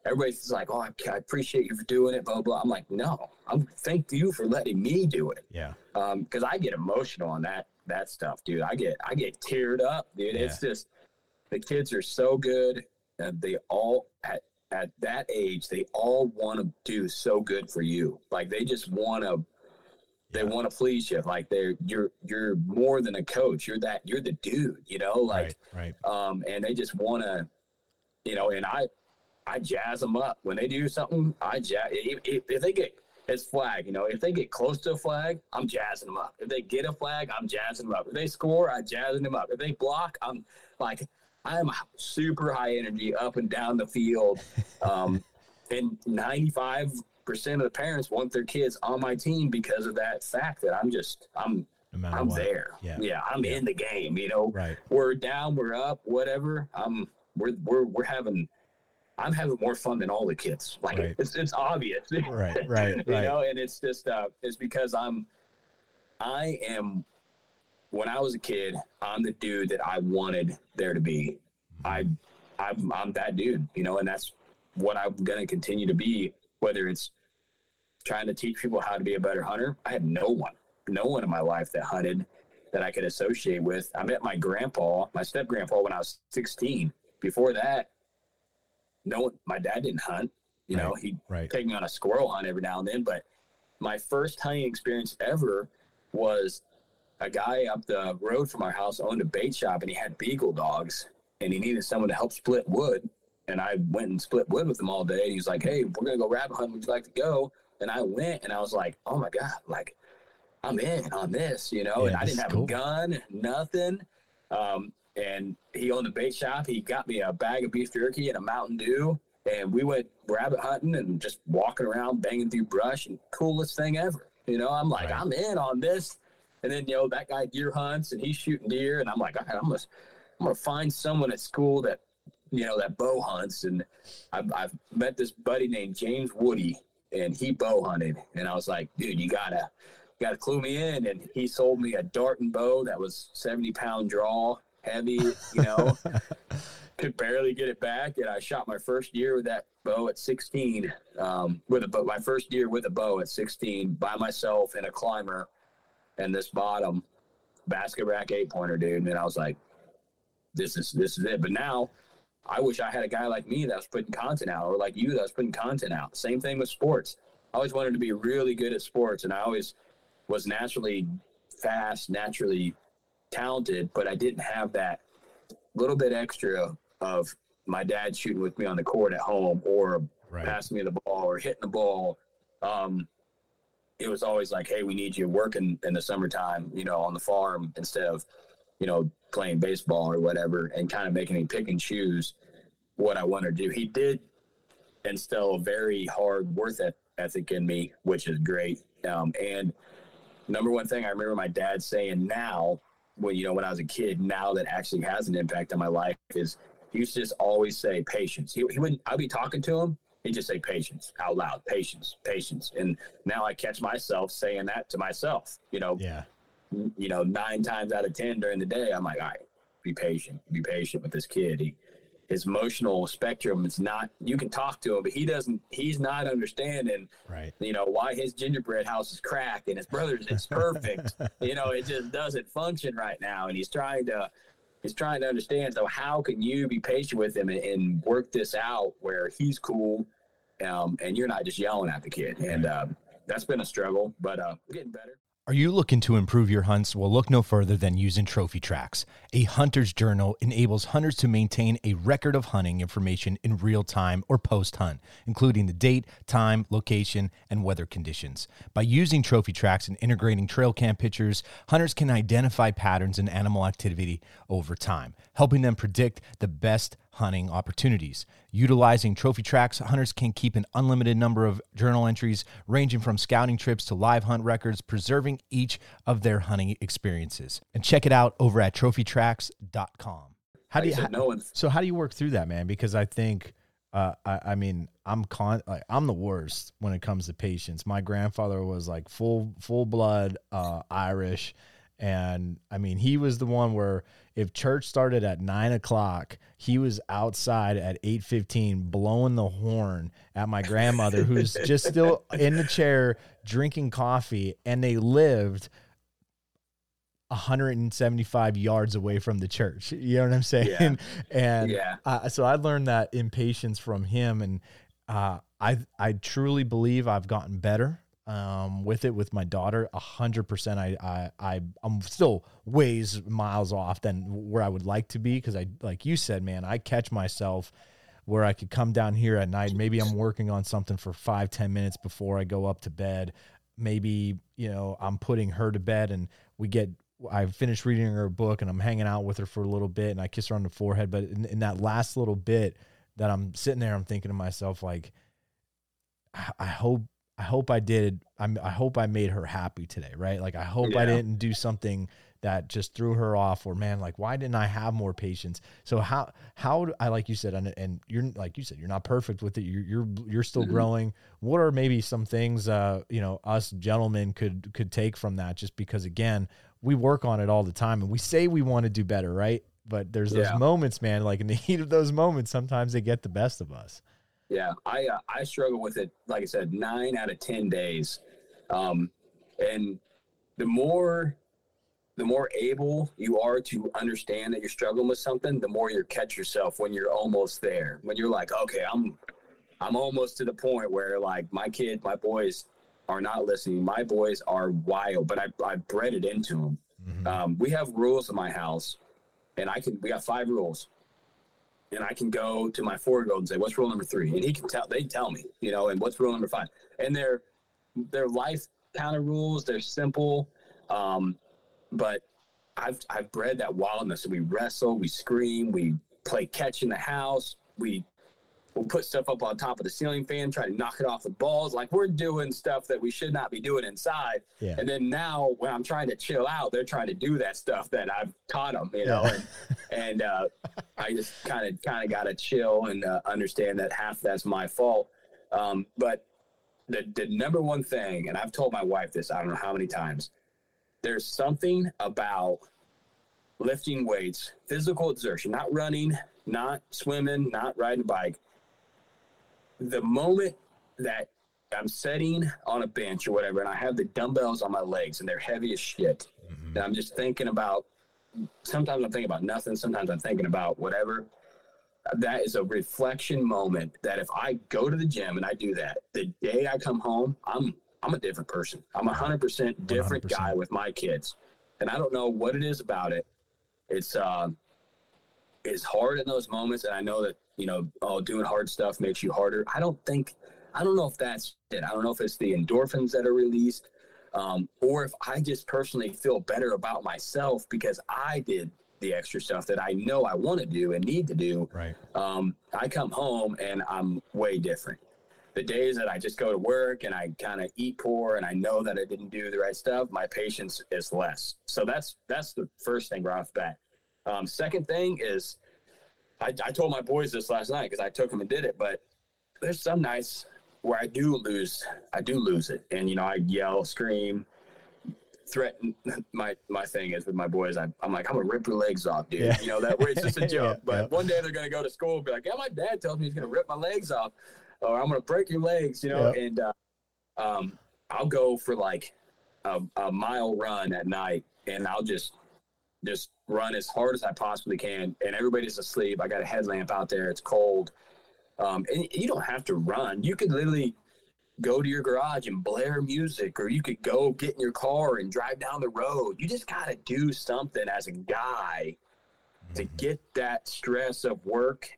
C: everybody's like, "Oh, I, I, appreciate you for doing it." Blah blah. I'm like, no, I'm thank you for letting me do it.
B: Yeah.
C: Um, because I get emotional on that that stuff, dude. I get I get teared up, dude. Yeah. It's just the kids are so good, and they all at at that age they all want to do so good for you. Like they just want to. They yeah. want to please you, like they're you're you're more than a coach. You're that you're the dude, you know. Like,
B: right,
C: right. Um, and they just want to, you know. And I I jazz them up when they do something. I jazz if, if, if, they get it's flag. You know, if they get close to a flag, I'm jazzing them up. If they get a flag, I'm jazzing them up. If they score, I'm jazzing them up. If they block, I'm like I'm super high energy up and down the field. Um, and 95 percent of the parents want their kids on my team because of that fact that I'm just I'm no I'm what. there. Yeah, yeah I'm yeah. in the game. You know,
B: right?
C: We're down, we're up, whatever. I'm we're we're we're having I'm having more fun than all the kids. Like right. it's it's obvious.
B: Right, right,
C: you know, and it's just uh it's because I'm I am when I was a kid, I'm the dude that I wanted there to be. I I'm, I'm that dude, you know, and that's what I'm going to continue to be whether it's trying to teach people how to be a better hunter. I had no one, no one in my life that hunted that I could associate with. I met my grandpa, my step grandpa when I was 16. Before that, no, one, my dad didn't hunt. You right. know, he'd
B: right.
C: take me on a squirrel hunt every now and then. But my first hunting experience ever was a guy up the road from our house owned a bait shop and he had beagle dogs and he needed someone to help split wood. and I went and split wood with him all day. And he's like, "Hey, we're gonna go rabbit hunting. Would you like to go?" And I went, and I was like, "Oh my god, like I'm in on this," you know.
B: Yeah,
C: and I didn't have
B: cool.
C: a gun, nothing. Um, and he owned a bait shop. He got me a bag of beef jerky and a Mountain Dew, and we went rabbit hunting and just walking around, banging through brush, and coolest thing ever. You know, I'm like,
B: Right.
C: I'm in on this. And then you know that guy deer hunts and he's shooting deer, and I'm like, "All right, I'm gonna, I'm gonna find someone at school that, you know, that bow hunts. And I've, I've met this buddy named James Woody, and he bow hunted, and I was like, dude, you gotta, you gotta clue me in. And he sold me a Darton bow that was 70 pound draw, heavy, you know, could barely get it back. And I shot my first year with that bow at 16, um, with a bow, my first year with a bow at 16 by myself in a climber and this bottom basket rack eight pointer, dude. And I was like, this is this is it. But now I wish I had a guy like me that was putting content out, or like you that was putting content out. Same thing with sports. I always wanted to be really good at sports, and I always was naturally fast, naturally talented, but I didn't have that little bit extra of my dad shooting with me on the court at home, or
B: Right.
C: passing me the ball, or hitting the ball. Um, it was always like, hey, we need you working in the summertime, you know, on the farm instead of, you know, playing baseball or whatever, and kind of making me pick and choose what I wanted to do. He did instill a very hard work ethic in me, which is great. Um, and number one thing I remember my dad saying now, when you know when I was a kid, now that actually has an impact on my life is he used to just always say patience. He, he wouldn't. I'd be talking to him. He'd just say patience out loud, patience, patience. And now I catch myself saying that to myself. You know,
B: Yeah.
C: you know, nine times out of ten during the day, I'm like, all right, be patient, be patient with this kid. He, his emotional spectrum is not. You can talk to him, but he doesn't. He's not understanding.
B: Right.
C: You know why his gingerbread house is cracked and his brother's is perfect. you know, it just doesn't function right now, and he's trying to. He's trying to understand. So how can you be patient with him and, and work this out where he's cool, um, and you're not just yelling at the kid? And um, that's been a struggle, but uh, getting better.
B: Are you looking to improve your hunts? Well, look no further than using Trophy Tracks. A hunter's journal enables hunters to maintain a record of hunting information in real time or post hunt, including the date, time, location, and weather conditions. By using Trophy Tracks and integrating trail cam pictures, hunters can identify patterns in animal activity over time, helping them predict the best hunting opportunities. Utilizing trophy tracks, hunters can keep an unlimited number of journal entries ranging from scouting trips to live hunt records, preserving each of their hunting experiences. And check it out over at trophytracks.com. How do you
C: I said, no one's
B: so how do you work through that, man? Because I think uh, I, I mean I'm con like I'm the worst when it comes to patience. My grandfather was like full full blood uh, Irish, and I mean he was the one where if church started at nine o'clock, he was outside at eight fifteen blowing the horn at my grandmother, who's just still in the chair drinking coffee, and they lived. 175 yards away from the church. You know what I'm saying?
C: Yeah.
B: And
C: Yeah.
B: uh, so I learned that impatience from him, and uh, I I truly believe I've gotten better um, with it with my daughter. A hundred percent. I I I'm still ways miles off than where I would like to be because I like you said, man. I catch myself where I could come down here at night. Maybe I'm working on something for five ten minutes before I go up to bed. Maybe you know I'm putting her to bed, and we get I finished reading her book and I'm hanging out with her for a little bit and I kiss her on the forehead. But in, in that last little bit that I'm sitting there, I'm thinking to myself, like, I, I hope, I hope I did. I'm, I hope I made her happy today. Right. Like, I hope I didn't do something that just threw her off or man, like, why didn't I have more patience? So how, how do I, like you said, and, and you're like you said, you're not perfect with it. You're, you're, you're still
C: Mhm.
B: growing. What are maybe some things, uh, you know, us gentlemen could, could take from that just because again, we work on it all the time and we say we want to do better, right? But there's those
C: Yeah.
B: moments, man, like in the heat of those moments, sometimes they get the best of us.
C: Yeah, I uh, I struggle with it. Like I said, nine out of ten days, um, and the more the more able you are to understand that you're struggling with something, the more you catch yourself when you're almost there. When you're like, okay, I'm I'm almost to the point where like my kid, my boys are not listening. My boys are wild, but I I bred it into them.
B: Mhm.
C: Um, we have rules in my house, and I can. We got five rules. And I can go to my four year old and say, "What's rule number three? And he can tell. They tell me, you know, and what's rule number five? And they're they're life kind of rules. They're simple, um, but I've I've bred that wildness. We wrestle, we scream, we play catch in the house, we we'll put stuff up on top of the ceiling fan, try to knock it off the balls. Like we're doing stuff that we should not be doing inside.
B: Yeah.
C: And then now when I'm trying to chill out, they're trying to do that stuff that I've taught them, you know, and, and uh, I just kind of, kind of got to chill and uh, understand that half that's my fault. Um, but the, the number one thing, and I've told my wife this, I don't know how many times, there's something about lifting weights, physical exertion, not running, not swimming, not riding a bike. The moment that I'm sitting on a bench or whatever, and I have the dumbbells on my legs and they're heavy as shit, and I'm just thinking about. Sometimes I'm thinking about nothing. Sometimes I'm thinking about whatever. That is a reflection moment. That if I go to the gym and I do that, the day I come home, I'm I'm a different person. I'm a hundred percent different
B: 100%.
C: guy with my kids, and I don't know what it is about it. It's uh, it's hard in those moments, and I know that you know, oh, doing hard stuff makes you harder. I don't think, I don't know if that's it. I don't know if it's the endorphins that are released, um, or if I just personally feel better about myself because I did the extra stuff that I know I want to do and need to do.
B: Right.
C: Um, I come home and I'm way different. The days that I just go to work and I kind of eat poor and I know that I didn't do the right stuff, my patience is less. So that's that's the first thing right off the bat. Um, second thing is, I, I told my boys this last night because I took them and did it. But there's some nights where I do lose, I do lose it, and you know I yell, scream, threaten. My my thing is with my boys, I, I'm like I'm gonna rip your legs off, dude.
B: Yeah.
C: You know that way it's just a
B: Yeah,
C: joke. but
B: yeah.
C: one day they're gonna go to school and be like, yeah, my dad tells me he's gonna rip my legs off, or I'm gonna break your legs, you know.
B: Yeah.
C: And uh, um, I'll go for like a, a mile run at night, and I'll just just run as hard as I possibly can. And everybody's asleep. I got a headlamp out there. It's cold. Um, and you don't have to run. You could literally go to your garage and blare music, or you could go get in your car and drive down the road. You just got to do something as a guy to get that stress of work.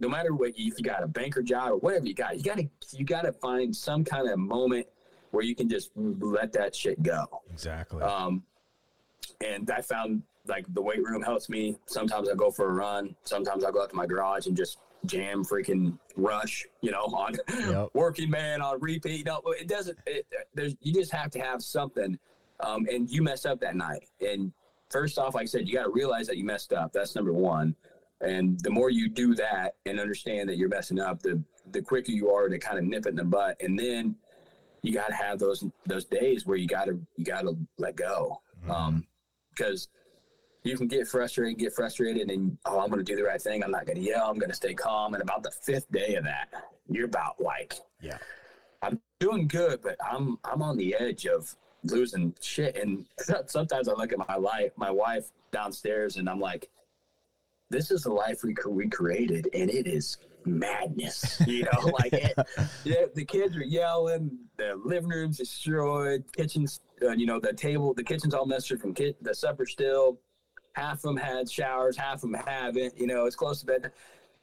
C: No matter what, if you got a banker job or whatever you got, you got to you got to find some kind of moment where you can just let that shit go.
B: Exactly.
C: Um, and I found like the weight room helps me. Sometimes I go for a run. Sometimes I go out to my garage and just jam freaking rush, you know, on
B: Yep.
C: working man on repeat. No, it doesn't, it, there's, you just have to have something. Um, and you mess up that night. And first off, like I said, you got to realize that you messed up. That's number one. And the more you do that and understand that you're messing up, the, the quicker you are to kind of nip it in the butt. And then you got to have those, those days where you got to, you got to let go. Um, because you can get frustrated, get frustrated, and oh, I'm going to do the right thing. I'm not going to yell. I'm going to stay calm. And about the fifth day of that, you're about like,
B: yeah.
C: I'm doing good, but I'm I'm on the edge of losing shit. And sometimes I look at my life, my wife downstairs, and I'm like, this is the life we we created, and it is madness. You know, like it, yeah, the kids are yelling, the living room's destroyed, kitchen's, uh, you know, the table, the kitchen's all messed up from kit, the supper still. Half of them had showers, half of them haven't. You know, it's close to bed,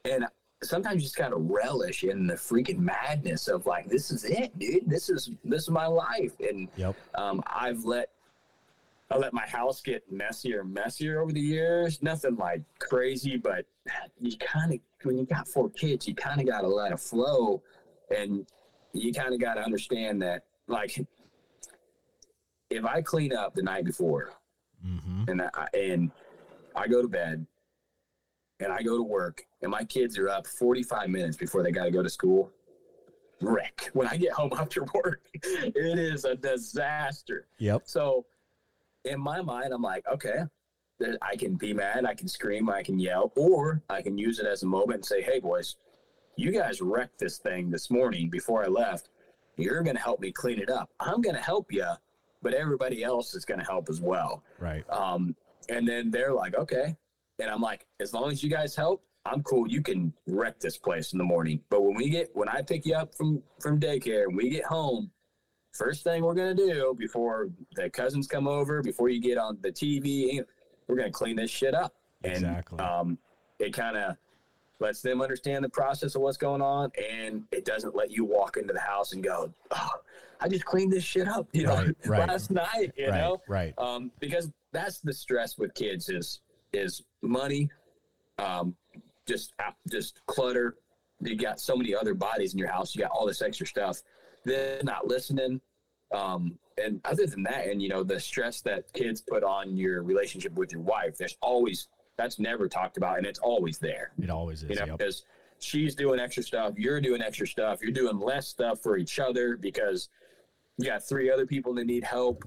C: and sometimes you just gotta relish in the freaking madness of like, this is it, dude. This is this is my life, and
B: Yep.
C: um, I've let I let my house get messier and messier over the years. Nothing like crazy, but you kind of when you got four kids, you kind of got to let it flow, and you kind of got to understand that like if I clean up the night before
B: Mm-hmm.
C: and I, and I go to bed and I go to work and my kids are up 45 minutes before they got to go to school. Wreck. When I get home after work, it is a disaster.
B: Yep.
C: So in my mind, I'm like, okay, I can be mad, I can scream, I can yell, or I can use it as a moment and say, hey, boys, you guys wrecked this thing this morning before I left. You're going to help me clean it up. I'm going to help you, but everybody else is going to help as well.
B: Right.
C: Um, and then they're like, okay. And I'm like, as long as you guys help, I'm cool. You can wreck this place in the morning. But when we get, when I pick you up from, from daycare and we get home, first thing we're going to do before the cousins come over, before you get on the TV, we're going to clean this shit up. And,
B: Exactly.
C: um, it kind of, lets them understand the process of what's going on, and it doesn't let you walk into the house and go, oh, I just cleaned this shit up, you know,
B: Right, right.
C: last night, you
B: right,
C: know,
B: right.
C: um, because that's the stress with kids is is money, um, just just clutter. You got so many other bodies in your house. You got all this extra stuff. They're not listening, um, and other than that, and you know the stress that kids put on your relationship with your wife. There's always that's never talked about, and it's always there.
B: It always is.
C: You know,
B: yep.
C: because she's doing extra stuff, you're doing extra stuff, you're doing less stuff for each other because you got three other people that need help.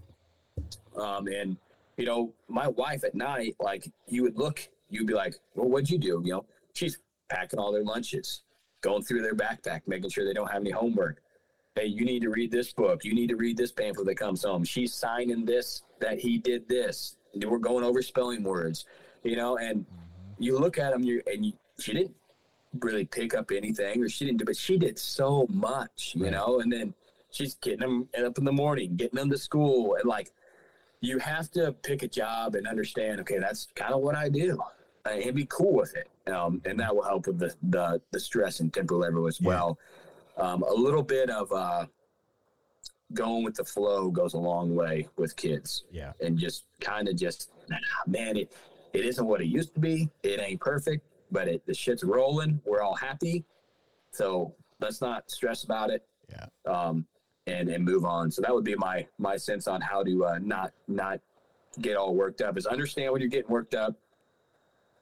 C: Um, and you know, my wife at night, like you would look, you'd be like, "Well, what'd you do?" You know, she's packing all their lunches, going through their backpack, making sure they don't have any homework. Hey, you need to read this book. You need to read this pamphlet that comes home. She's signing this that he did this. We're going over spelling words, you know. And you look at them, you and you, she didn't really pick up anything, or she didn't do, but she did so much, you know. And then she's getting them up in the morning, getting them to school, and like you have to pick a job and understand. Okay, that's kind of what I do, and be cool with it. Um, and that will help with the the, the stress and temper level as
B: Yeah.
C: well. Um, a little bit of uh, going with the flow goes a long way with kids
B: Yeah.
C: and just kind of just nah, man it it isn't what it used to be it ain't perfect but it the shit's rolling we're all happy so let's not stress about it
B: Yeah.
C: um and and move on so that would be my my sense on how to uh not not get all worked up is understand when you're getting worked up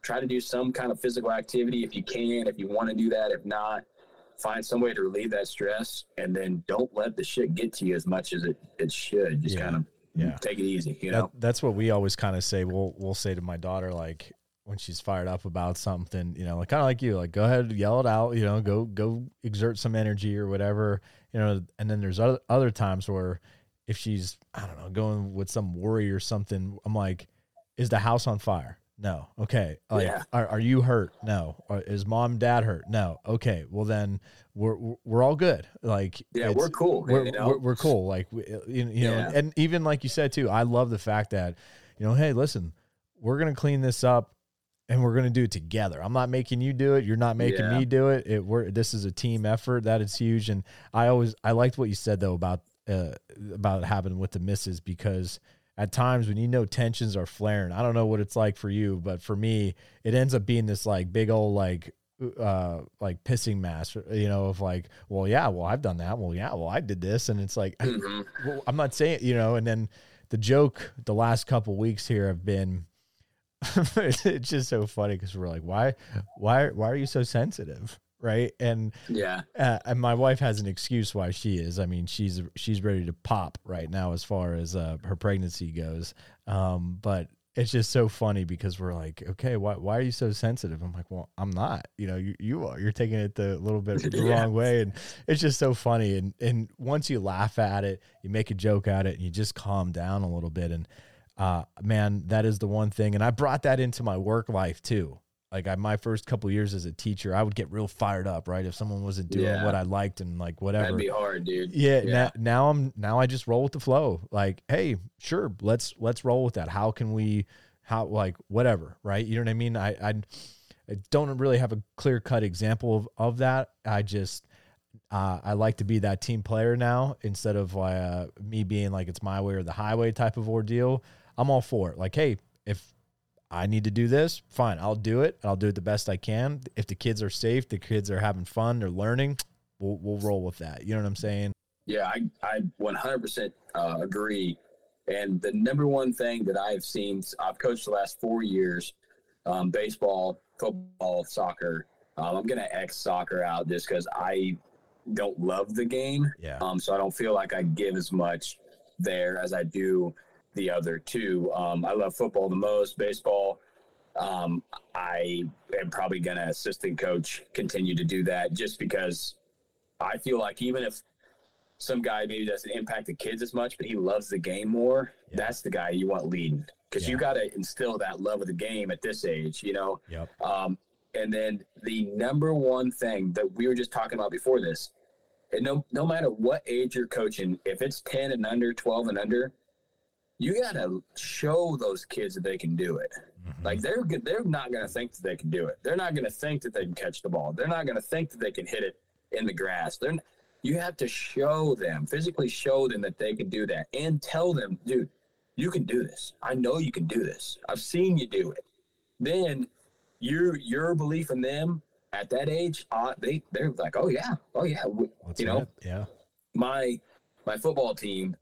C: try to do some kind of physical activity if you can if you want to do that if not find some way to relieve that stress and then don't let the shit get to you as much as it it should just
B: Yeah.
C: kind of
B: Yeah.
C: take it easy you
B: That-
C: know
B: that's what we always kind of say. We'll we'll say to my daughter like when she's fired up about something, you know, like kind of like you, like go ahead, yell it out, you know, go go exert some energy or whatever, you know. And then there's other other times where if she's I don't know going with some worry or something, I'm like, is the house on fire? No. Okay. Like,
C: Yeah.
B: are, are you hurt? No. Or is mom dad hurt? No. Okay. Well then we're we're- all good. Like
C: yeah we're cool
B: we're,
C: you know?
B: we're, we're cool. Like, uh, you, you know,
C: Yeah.
B: and even like you said too, I love the fact that, you know, hey, listen, we're going to clean this up and we're going to do it together. I'm not making you do it. You're not making
C: Yeah.
B: me do it. It we're, this is a team effort. That is huge. And I always, I liked what you said though about, uh, about having with the misses because at times when you know tensions are flaring, I don't know what it's like for you, but for me, it ends up being this like big old, like, uh like pissing mask you know of like well yeah well i've done that well yeah well i did this and it's like
C: Mhm.
B: well, I'm not saying, you know, and then the joke the last couple weeks here have been it's just so funny because we're like, why, why, why are you so sensitive? Right. And,
C: yeah
B: uh, and my wife has an excuse why she is. I mean, she's, she's ready to pop right now as far as uh, her pregnancy goes. Um, but it's just so funny because we're like, okay, why, why are you so sensitive? I'm like, well, I'm not, you know, you, you are, you're taking it the little bit the
C: Yeah.
B: wrong way. And it's just so funny. And, and once you laugh at it, you make a joke at it and you just calm down a little bit. And, uh, man, that is the one thing. And I brought that into my work life too. Like I, my first couple years as a teacher, I would get real fired up, right? If someone wasn't doing
C: Yeah.
B: what I liked and like whatever.
C: that'd be hard dude
B: Yeah,
C: Yeah.
B: Now, now I'm now I just roll with the flow. Like, hey, sure, let's let's roll with that. How can we how like whatever, right? You know what I mean? I I, I don't really have a clear cut example of, of that. I just uh, I like to be that team player now instead of uh, me being like it's my way or the highway type of ordeal. I'm all for it. Like, hey, if I need to do this, fine, I'll do it. I'll do it the best I can. If the kids are safe, the kids are having fun, they're learning, we'll we'll roll with that. You know what I'm saying?
C: Yeah, I, I 100% uh, agree. And the number one thing that I've seen, I've coached the last four years um, baseball, football, soccer. Um, I'm going to X soccer out just because I don't love the game.
B: Yeah.
C: Um, so I don't feel like I give as much there as I do the other two. Um, I love football the most, baseball. Um, I am probably going to assistant coach continue to do that just because I feel like even if some guy maybe doesn't impact the kids as much, but he loves the game more,
B: Yeah.
C: that's the guy you want leading because you got to instill that love of the game at this age, you know?
B: Yep.
C: Um, and then the number one thing that we were just talking about before this, and no no matter what age you're coaching, if it's ten and under, twelve and under, you gotta show those kids that they can do it. Mm-hmm. Like they're they're not going to think that they can do it. They're not going to think that they can catch the ball. They're not going to think that they can hit it in the grass. They're you have to show them physically show them that they can do that and tell them, dude, you can do this. I know you can do this. I've seen you do it. Then your your belief in them at that age, uh, they they're like, oh yeah, oh yeah, That's you know,
B: yeah.
C: My my football team,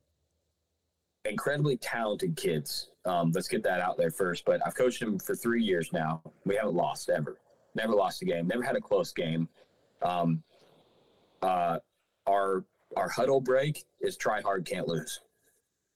C: incredibly talented kids. Um, let's get that out there first. But I've coached them for three years now. We haven't lost ever. Never lost a game. Never had a close game. Um, uh, our our huddle break is try hard, can't lose.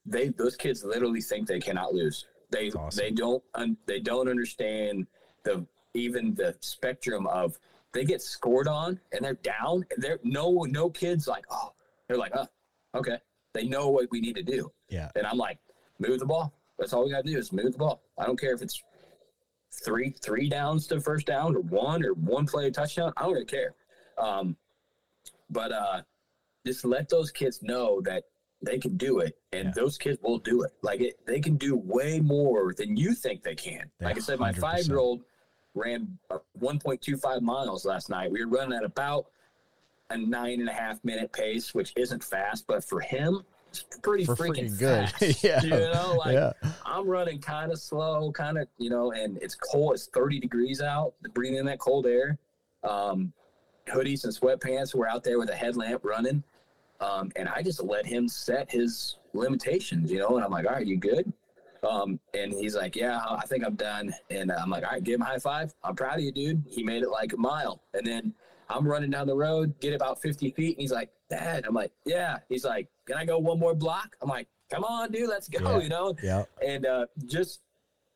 C: They those kids literally think they cannot lose. They awesome. they don't un, they don't understand the even the spectrum of they get scored on and they're down. And they're no no kids like oh they're like oh okay they know what we need to do.
B: Yeah.
C: And I'm like move the ball. That's all we got to do is move the ball. I don't care if it's three three downs to first down or one or one play touchdown. I don't really care. Um, but uh, just let those kids know that they can do it and yeah. those kids will do it like it they can do way more than you think they can they like i said my five year old ran 1.25 miles last night we were running at about a nine and a half minute pace which isn't fast but for him pretty for freaking, freaking good fast, yeah you know like yeah. i'm running kind of slow kind of you know and it's cold it's 30 degrees out breathing in that cold air um, hoodies and sweatpants we're out there with a headlamp running um, and I just let him set his limitations, you know, and I'm like, all right, you good? Um, and he's like, yeah, I think I'm done. And I'm like, all right, give him a high five. I'm proud of you, dude. He made it like a mile. And then I'm running down the road, get about 50 feet. And he's like, dad, I'm like, yeah. He's like, can I go one more block? I'm like, come on, dude, let's go,
B: yeah.
C: you know?
B: Yeah.
C: And uh, just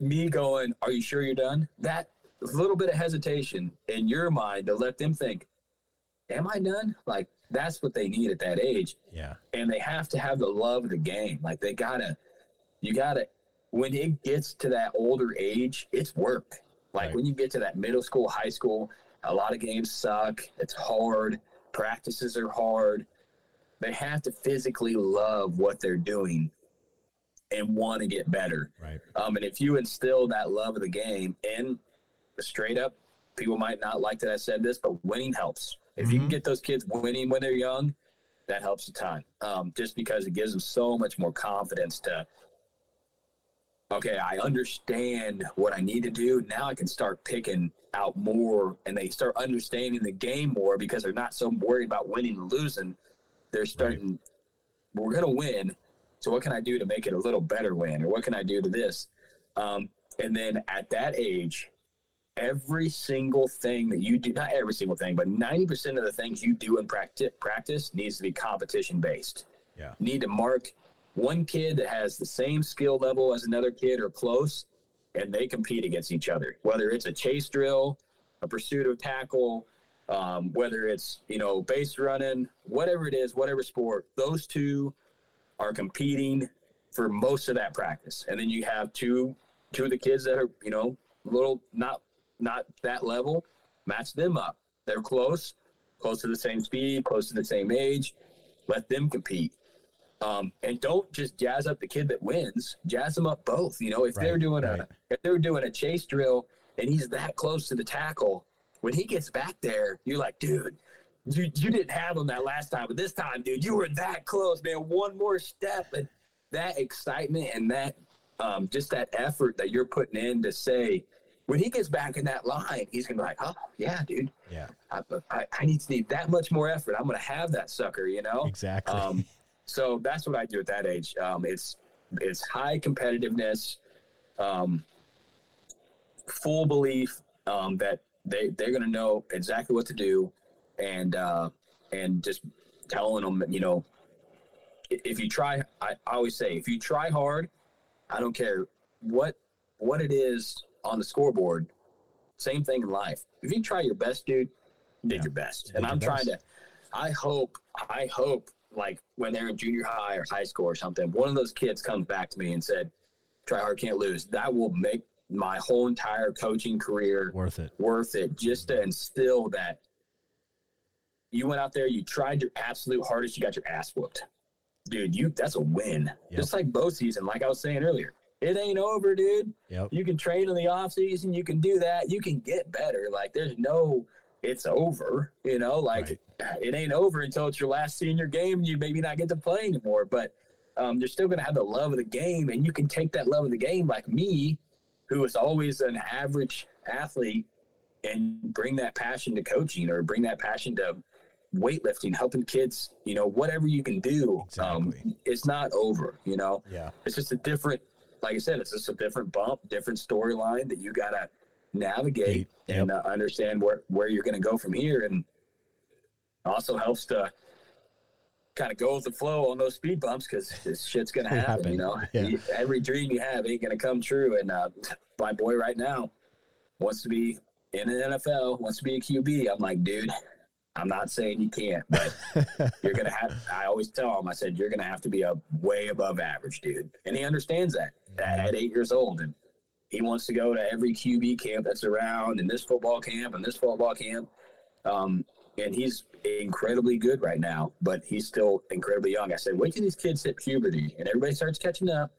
C: me going, are you sure you're done? That little bit of hesitation in your mind to let them think, am I done? Like, that's what they need at that age.
B: Yeah.
C: And they have to have the love of the game. Like they gotta, you gotta, when it gets to that older age, it's work. Like right. when you get to that middle school, high school, a lot of games suck. It's hard. Practices are hard. They have to physically love what they're doing and want to get better.
B: Right.
C: Um, and if you instill that love of the game and straight up, people might not like that I said this, but winning helps. If mm-hmm. you can mm-hmm. get those kids winning when they're young, that helps a ton. Um, just because it gives them so much more confidence to, okay, I understand what I need to do. Now I can start picking out more and they start understanding the game more because they're not so worried about winning and losing. They're starting, right. we're going to win. So what can I do to make it a little better win? Or what can I do to this? Um, and then at that age, every single thing that you do, not every single thing, but 90% of the things you do in practice, practice needs to be competition based.
B: Yeah.
C: You need to mark one kid that has the same skill level as another kid or close, and they compete against each other. Whether it's a chase drill, a pursuit of tackle, um, whether it's you know base running, whatever it is, whatever sport, those two are competing for most of that practice. And then you have two two of the kids that are you know little not not that level, match them up. They're close, close to the same speed, close to the same age. Let them compete. Um, and don't just jazz up the kid that wins. Jazz them up both. You know, if right, they're doing right. a if they're doing a chase drill and he's that close to the tackle, when he gets back there, you're like, dude, you you didn't have him that last time, but this time, dude, you were that close, man. One more step, and that excitement and that um, just that effort that you're putting in to say, when he gets back in that line, he's gonna be like, "Oh yeah, dude.
B: Yeah,
C: I, I, I need to need that much more effort. I'm gonna have that sucker, you know."
B: Exactly.
C: Um, so that's what I do at that age. Um, it's it's high competitiveness, um, full belief um, that they they're gonna know exactly what to do, and uh, and just telling them, you know, if you try, I, I always say, if you try hard, I don't care what what it is on the scoreboard. Same thing in life. If you try your best, dude, you did yeah. your best. and I'm trying to. I hope. I hope like when they're in junior high or high school or something, one of those kids comes back to me and said, "Try hard, can't lose." That will make my whole entire coaching career
B: worth it.
C: Worth it, just to instill that you went out there, you tried your absolute hardest, you got your ass whooped, dude. You that's a win. Yep. Just like bow season, like I was saying earlier, it ain't over, dude.
B: Yep.
C: You can train in the off season. You can do that. You can get better. Like there's no, it's over. You know, like it ain't over until it's your last senior game. You maybe not get to play anymore, but um, you're still gonna have the love of the game, and you can take that love of the game, like me, who was always an average athlete, and bring that passion to coaching or bring that passion to weightlifting, helping kids. You know, whatever you can do. Um,
B: Exactly.
C: it's not over. You know
B: Yeah.
C: it's just a different like i said it's just a different bump different storyline that you gotta navigate
B: Yep.
C: and uh, understand where where you're gonna go from here and also helps to kind of go with the flow on those speed bumps because this shit's gonna happen,
B: Happen.
C: you know?
B: Yeah.
C: You- every dream you have ain't gonna come true and uh my boy right now wants to be in an nfl wants to be a qb i'm like dude i'm not saying you can't but you're gonna have i always tell him i said you're gonna have to be a way above average dude. And he understands that at, at eight years old and he wants to go to every qb camp that's around and this football camp and this football camp. Um, and he's incredibly good right now but he's still incredibly young i said wait till these kids hit puberty and everybody starts catching up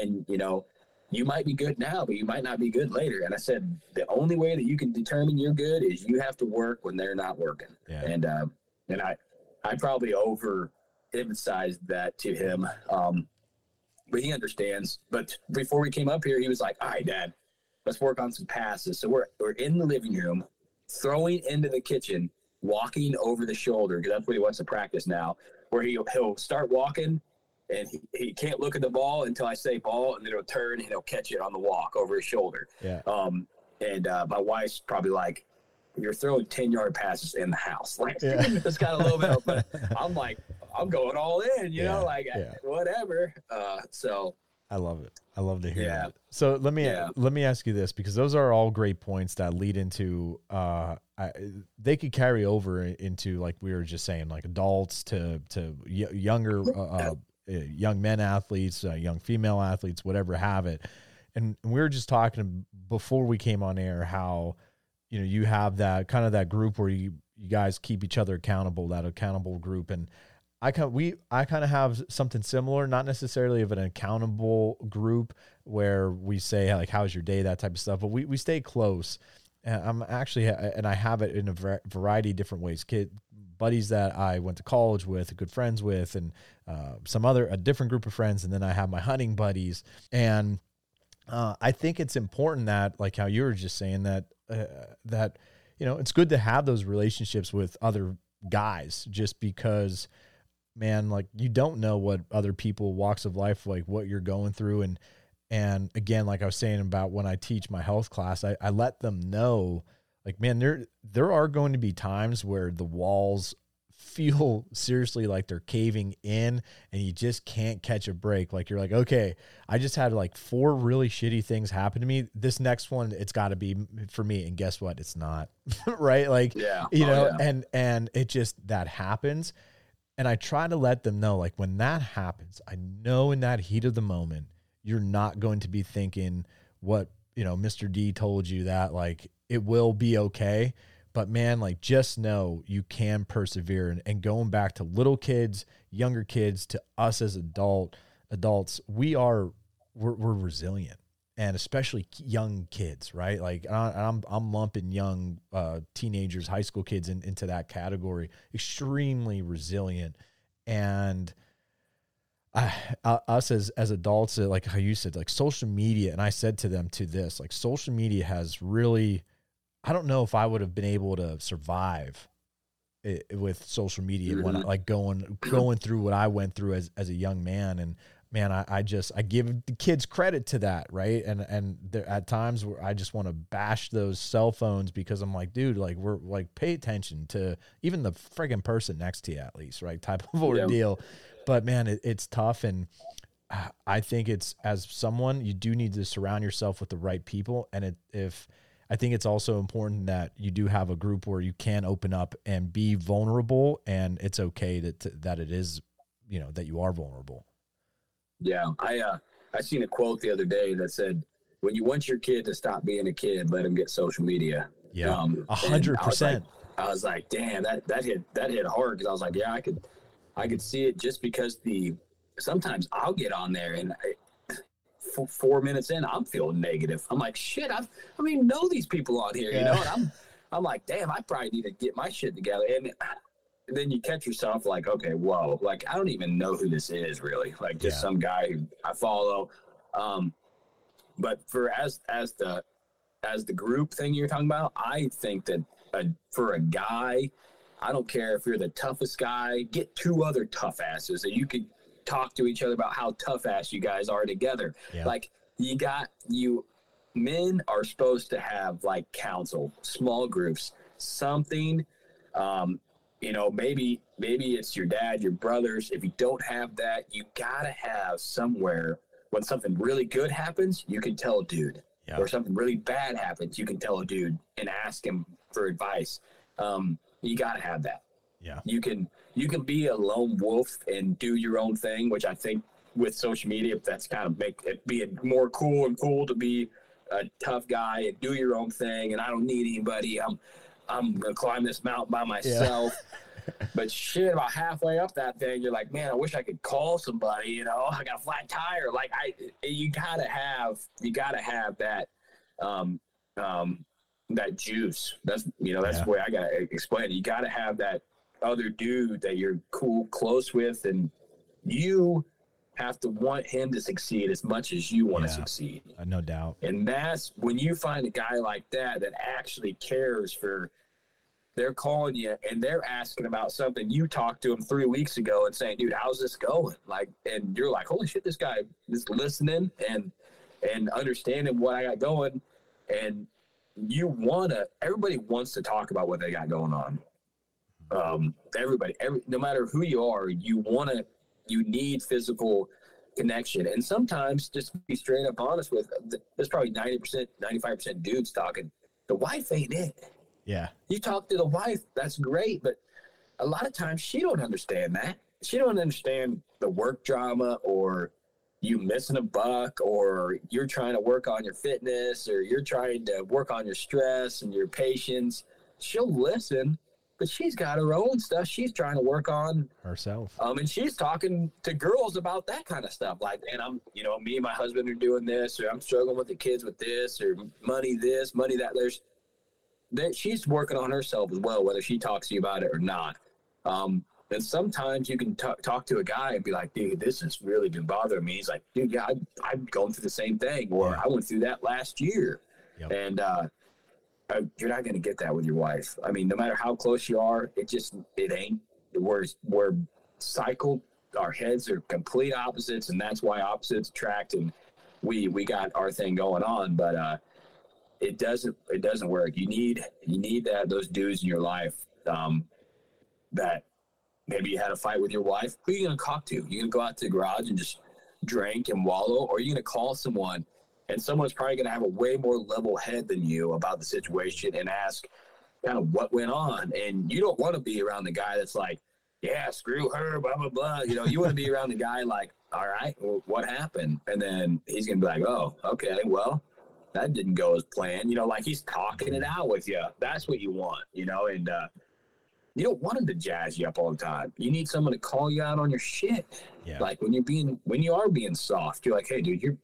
C: and you know you might be good now but you might not be good later and i said the only way that you can determine you're good is you have to work when they're not working
B: Yeah.
C: and uh, and I I probably over emphasized that to him. Um, but he understands. But before we came up here, he was like, "All right, Dad, let's work on some passes." So we're we're in the living room, throwing into the kitchen, walking over the shoulder because that's what he wants to practice now. Where he he'll start walking. And he, he can't look at the ball until I say ball, and then he'll turn and he'll catch it on the walk over his shoulder.
B: Yeah.
C: Um, and uh, my wife's probably like, "You're throwing ten yard passes in the house." Like
B: Yeah.
C: it's got a little bit, of, but I'm like, I'm going all in, you
B: Yeah,
C: know, like
B: yeah.
C: whatever. Uh, so
B: I love it. I love to hear
C: Yeah.
B: that. So let me
C: Yeah.
B: let me ask you this because those are all great points that lead into uh I, they could carry over into like we were just saying like adults to to younger uh, uh, uh, young men athletes, uh, young female athletes, whatever have it. And we were just talking before we came on air how you know you have that kind of that group where you you guys keep each other accountable, that accountable group and I kind we I kind of have something similar, not necessarily of an accountable group where we say like how's your day that type of stuff, but we we stay close. And I'm actually and I have it in a variety of different ways. Kid buddies that I went to college with, good friends with, and uh, some other a different group of friends, and then I have my hunting buddies. And uh, I think it's important that, like how you were just saying that, uh, that you know, it's good to have those relationships with other guys, just because, man, like you don't know what other people walks of life, like what you're going through, and and again, like I was saying about when I teach my health class, I, I let them know, like, man, there there are going to be times where the walls feel seriously like they're caving in and you just can't catch a break. Like you're like, okay, I just had like four really shitty things happen to me. This next one, it's got to be for me. And guess what? It's not. right? Like,
C: yeah,
B: you
C: Oh,
B: know,
C: yeah.
B: and and it just that happens. And I try to let them know, like when that happens, I know in that heat of the moment, you're not going to be thinking what you know, Mr. D told you that like it will be okay. But man, like just know you can persevere and, and going back to little kids, younger kids, to us as adult adults, we are we're, we're resilient and especially young kids, right? Like I, I'm I'm lumping young uh, teenagers, high school kids in, into that category. Extremely resilient, and I, uh, us as as adults, uh, like how you said, like social media, and I said to them to this, like social media has really, I don't know if I would have been able to survive it, with social media when I,
C: Mhm.
B: like going going through what I went through as as a young man and man I, I just i give the kids credit to that right? And and there at times where i just want to bash those cell phones because i'm like dude like we're like pay attention to even the friggin' person next to you at least right type of
C: Yeah.
B: ordeal. But man it, it's tough and uh, i think it's as someone you do need to surround yourself with the right people and it, if i think it's also important that you do have a group where you can open up and be vulnerable and it's okay that that it is you know that you are vulnerable
C: Yeah, I uh, I seen a quote the other day that said, "When you want your kid to stop being a kid, let him get social media."
B: yeah
C: Um,
B: a hundred
C: I was like-
B: percent
C: I was like, damn, that that hit that hit hard because I was like, yeah, I could, I could see it just because the sometimes I'll get on there and I, f- four minutes in, I'm feeling negative. I'm like, shit, I've, I don't know these people on here, you know? And I'm, I'm like, damn, I probably need to get my shit together. And then you catch yourself like, okay, whoa, like I don't even know who this is really. Like just
B: Yeah.
C: some guy who I follow. Um, but for as as the as the group thing you're talking about, I think that uh for a guy, I don't care if you're the toughest guy, get two other tough asses that you could talk to each other about how tough ass you guys are together.
B: Yeah.
C: Like you got you men are supposed to have like counsel, small groups, something um you know maybe maybe it's your dad your brothers. If you don't have that you gotta have somewhere when something really good happens you can tell a dude.
B: Yeah.
C: or something really bad happens you can tell a dude and ask him for advice. Um you gotta have that.
B: Yeah.
C: you can you can be a lone wolf and do your own thing which i think with social media that's kind of make it being more cool and cool to be a tough guy and do your own thing and i don't need anybody. I'm i'm gonna climb this mountain by myself. But shit about halfway up that thing you're like man i wish i could call somebody you know? I got a flat tire. Like i you gotta have you gotta have that um um that juice. That's you know that's
B: Yeah.
C: the way i gotta explain it. You gotta have that other dude that you're cool close with and you have to want him to succeed as much as you want to succeed
B: Uh, no doubt.
C: and that's when you find a guy like that that actually cares for they're calling you and they're asking about something you talked to them three weeks ago and saying, dude, how's this going? Like, and you're like, holy shit, this guy is listening and and understanding what I got going. And you wanna everybody wants to talk about what they got going on. Um, everybody, every no matter who you are, you wanna you need physical connection. And sometimes just be straight up honest with there's probably 90%, 95% dudes talking. The wife ain't it.
B: Yeah.
C: You talk to the wife, that's great, but a lot of times she don't understand that. She don't understand the work drama or you missing a buck or you're trying to work on your fitness or you're trying to work on your stress and your patience. She'll listen, but she's got her own stuff she's trying to work on
B: Herself.
C: um, and she's talking to girls about that kind of stuff. Like, and I'm, you know, me and my husband are doing this, or I'm struggling with the kids with this, or money this, money that. There's, that she's working on herself as well, whether she talks to you about it or not. Um, and sometimes you can t- talk to a guy and be like, dude, this has really been bothering me. He's like, dude, yeah, I, I'm going through the same thing, or. I went through that last year.
B: Yep.
C: And, uh, you're not going to get that with your wife. I mean, no matter how close you are, it just, it ain't. We're, we're cycled. Our heads are complete opposites, and that's why opposites attract. And we, we got our thing going on, but, uh, it doesn't, it doesn't work. You need, you need that, those dudes in your life, um, that maybe you had a fight with your wife. Who are you going to talk to? You going to go out to the garage and just drink and wallow, or are you going to call someone and someone's probably going to have a way more level head than you about the situation and ask kind of what went on. And you don't want to be around the guy that's like, yeah, screw her, blah, blah, blah. You know, you want to be around the guy like, all right, well, what happened? And then he's going to be like, oh, okay, well, that didn't go as planned. You know, like he's talking it out with you. That's what you want, you know, and, uh, you don't want him to jazz you up all the time. You need someone to call you out on your shit.
B: Yeah.
C: Like when you're being, when you are being soft, you're like, hey, dude, you're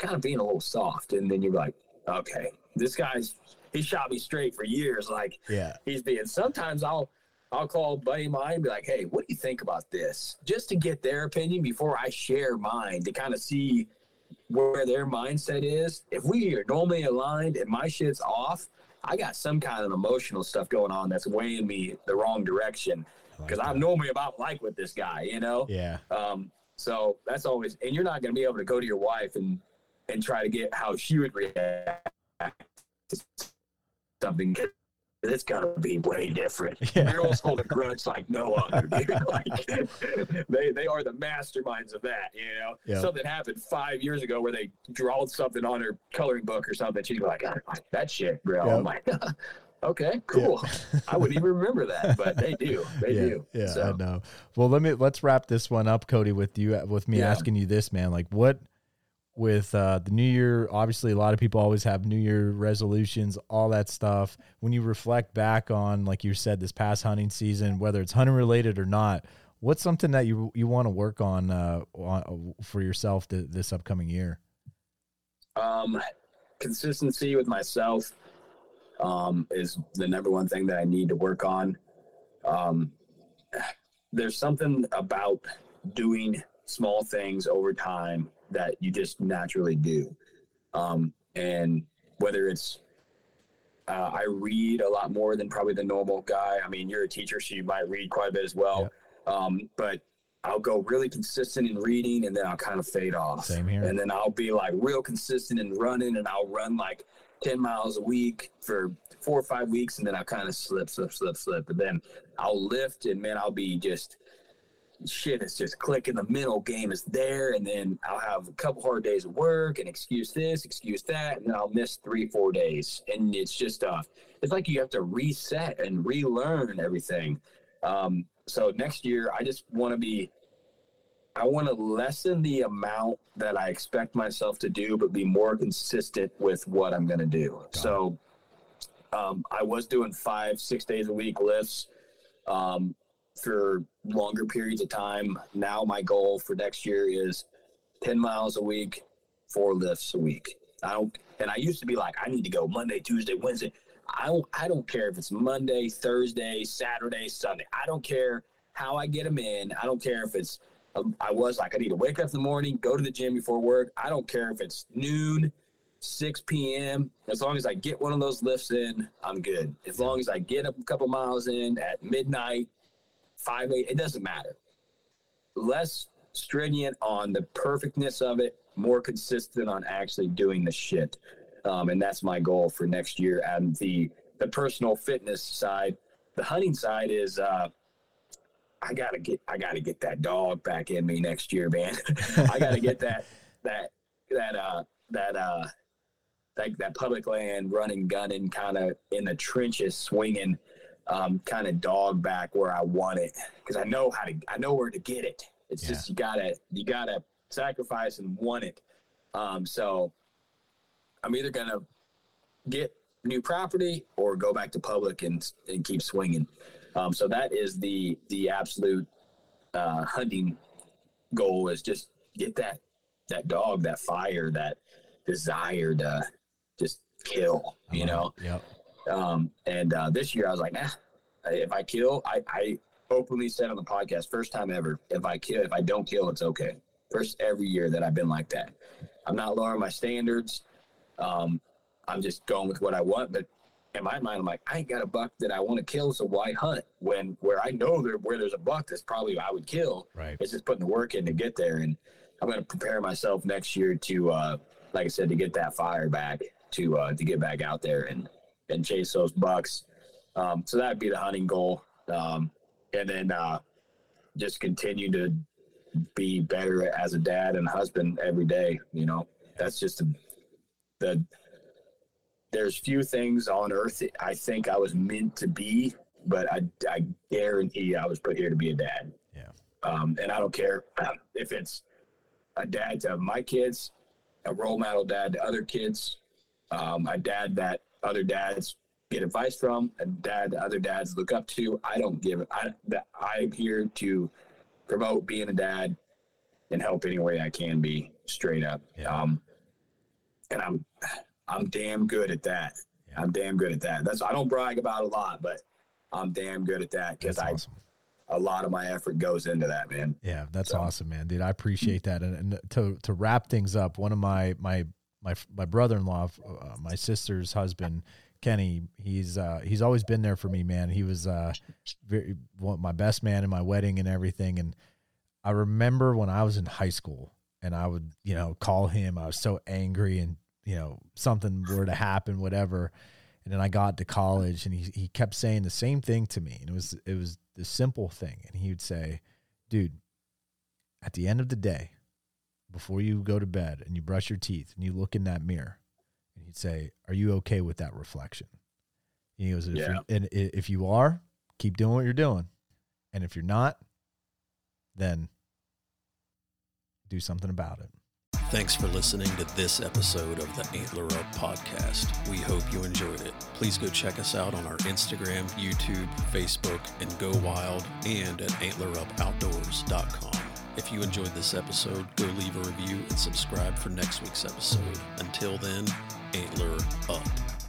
C: kind of being a little soft. And then you're like, okay, this guy's, he shot me straight for years. Like
B: Yeah.
C: he's being, sometimes I'll, I'll call a buddy of mine and be like, hey, what do you think about this? Just to get their opinion before I share mine to kind of see where their mindset is. If we are normally aligned and my shit's off, I got some kind of emotional stuff going on that's weighing me the wrong direction
B: I like
C: because. I'm normally about like with this guy, you know?
B: Yeah.
C: Um, so that's always, and you're not going to be able to go to your wife and and try to get how she would react to something. It's got to be way different.
B: Yeah.
C: Girls hold a grudge like no other. Like they they are the masterminds of that. You know,
B: Yeah.
C: something happened five years ago where they drawed something on her coloring book or something. She'd be like, "I like that shit, bro."
B: Yeah.
C: I'm like, okay, cool. I wouldn't even remember that, but they do. They
B: yeah,
C: do.
B: Yeah,
C: So,
B: I know. Well, let me let's wrap this one up, Cody, with you with me
C: Yeah.
B: asking you this, man. Like what with uh the new year, obviously a lot of people always have new year resolutions, all that stuff. When you reflect back on like you said this past hunting season, whether it's hunting related or not, what's something that you you want to work on uh on, for yourself th- this upcoming year?
C: Um, consistency with myself um, is the number one thing that I need to work on. Um, there's something about doing small things over time that you just naturally do. Um, and whether it's uh, I read a lot more than probably the normal guy. I mean, you're a teacher, so you might read quite a bit as well. Um, but I'll go really consistent in reading and then I'll kind of fade off.
B: Same here.
C: And then I'll be like real consistent in running and I'll run like 10 miles a week for four or five weeks and then I'll kind of slip, slip, slip, slip. And then I'll lift and man, I'll be just shit it's just clicking. The mental game is there and then i'll have a couple hard days of work and excuse this excuse that and then i'll miss three four days. And it's just uh it's like you have to reset and relearn everything. Um so next year i just want to be i want to lessen the amount that i expect myself to do but be more consistent with what i'm going to do so um i was doing five six days a week lifts. Um for longer periods of time. Now my goal for next year is 10 miles a week, four lifts a week. I don't and I used to be like I need to go Monday, Tuesday, Wednesday. I don't I don't care if it's Monday, Thursday, Saturday, Sunday. I don't care how I get them in. I don't care if it's um, I was like I need to wake up in the morning, go to the gym before work. I don't care if it's noon, 6 p.m. As long as I get one of those lifts in, I'm good. As long as I get a couple miles in at midnight, five eight, it doesn't matter. Less stringent on the perfectness of it, more consistent on actually doing the shit. Um, and that's my goal for next year. And the the personal fitness side, the hunting side is uh, I gotta get I gotta get that dog back in me next year, man. I gotta get that that that uh that uh like that public land running, gunning, kind of in the trenches, swinging um, kind of dog back where I want it because I know how to I know where to get it. It's
B: Yeah.
C: just you gotta you gotta sacrifice and want it. Um, so I'm either gonna get new property or go back to public and and keep swinging. Um, so that is the the absolute uh, hunting goal is just get that that dog that fire that desire to just kill. You know.
B: Yep.
C: Um, and uh, this year I was like, nah, if I kill, I, I openly said on the podcast, first time ever, if I kill, if I don't kill, it's okay. First every year that I've been like that. I'm not lowering my standards. Um, I'm just going with what I want. But in my mind, I'm like, I ain't got a buck that I want to kill, so why hunt? When where I know there where there's a buck that's probably I would kill.
B: Right.
C: It's just putting the work in to get there. And I'm going to prepare myself next year to, uh, like I said, to get that fire back, to uh, to get back out there and and chase those bucks. Um, so that'd be the hunting goal. Um, and then uh, just continue to be better as a dad and husband every day. You know, that's just a, the. There's few things on earth I think I was meant to be, but I, I guarantee I was put here to be a dad.
B: Yeah.
C: Um, and I don't care if it's a dad to my kids, a role model dad to other kids, um, a dad that other dads get advice from, a dad that other dads look up to. I don't give it. I that I'm here to promote being a dad and help any way I can be straight up.
B: Yeah.
C: Um, and I'm I'm damn good at that.
B: Yeah.
C: I'm damn good at that. That's I don't brag about a lot, but I'm damn good at that because I
B: awesome.
C: a lot of my effort goes into that, man.
B: Yeah, that's
C: So-
B: awesome, man, dude. I appreciate that. And, and to to wrap things up, one of my my my my brother in law, uh, my sister's husband, Kenny. He's uh, he's always been there for me, man. He was uh, very one, my best man in my wedding and everything. And I remember when I was in high school, and I would you know call him. I was so angry, and you know something were to happen, whatever. And then I got to college, and he he kept saying the same thing to me, and it was it was the simple thing, and he would say dude, at the end of the day, before you go to bed and you brush your teeth and you look in that mirror, and he'd say, "Are you okay with that reflection?" And he goes, if,
C: Yeah.
B: and if you are, keep doing what you're doing, and if you're not, then do something about it.
D: Thanks for listening to this episode of the Antler Up Podcast. We hope you enjoyed it. Please go check us out on our Instagram, YouTube, Facebook, and Go Wild, and at antlerupoutdoors.com. If you enjoyed this episode, go leave a review and subscribe for next week's episode. Until then, antler up.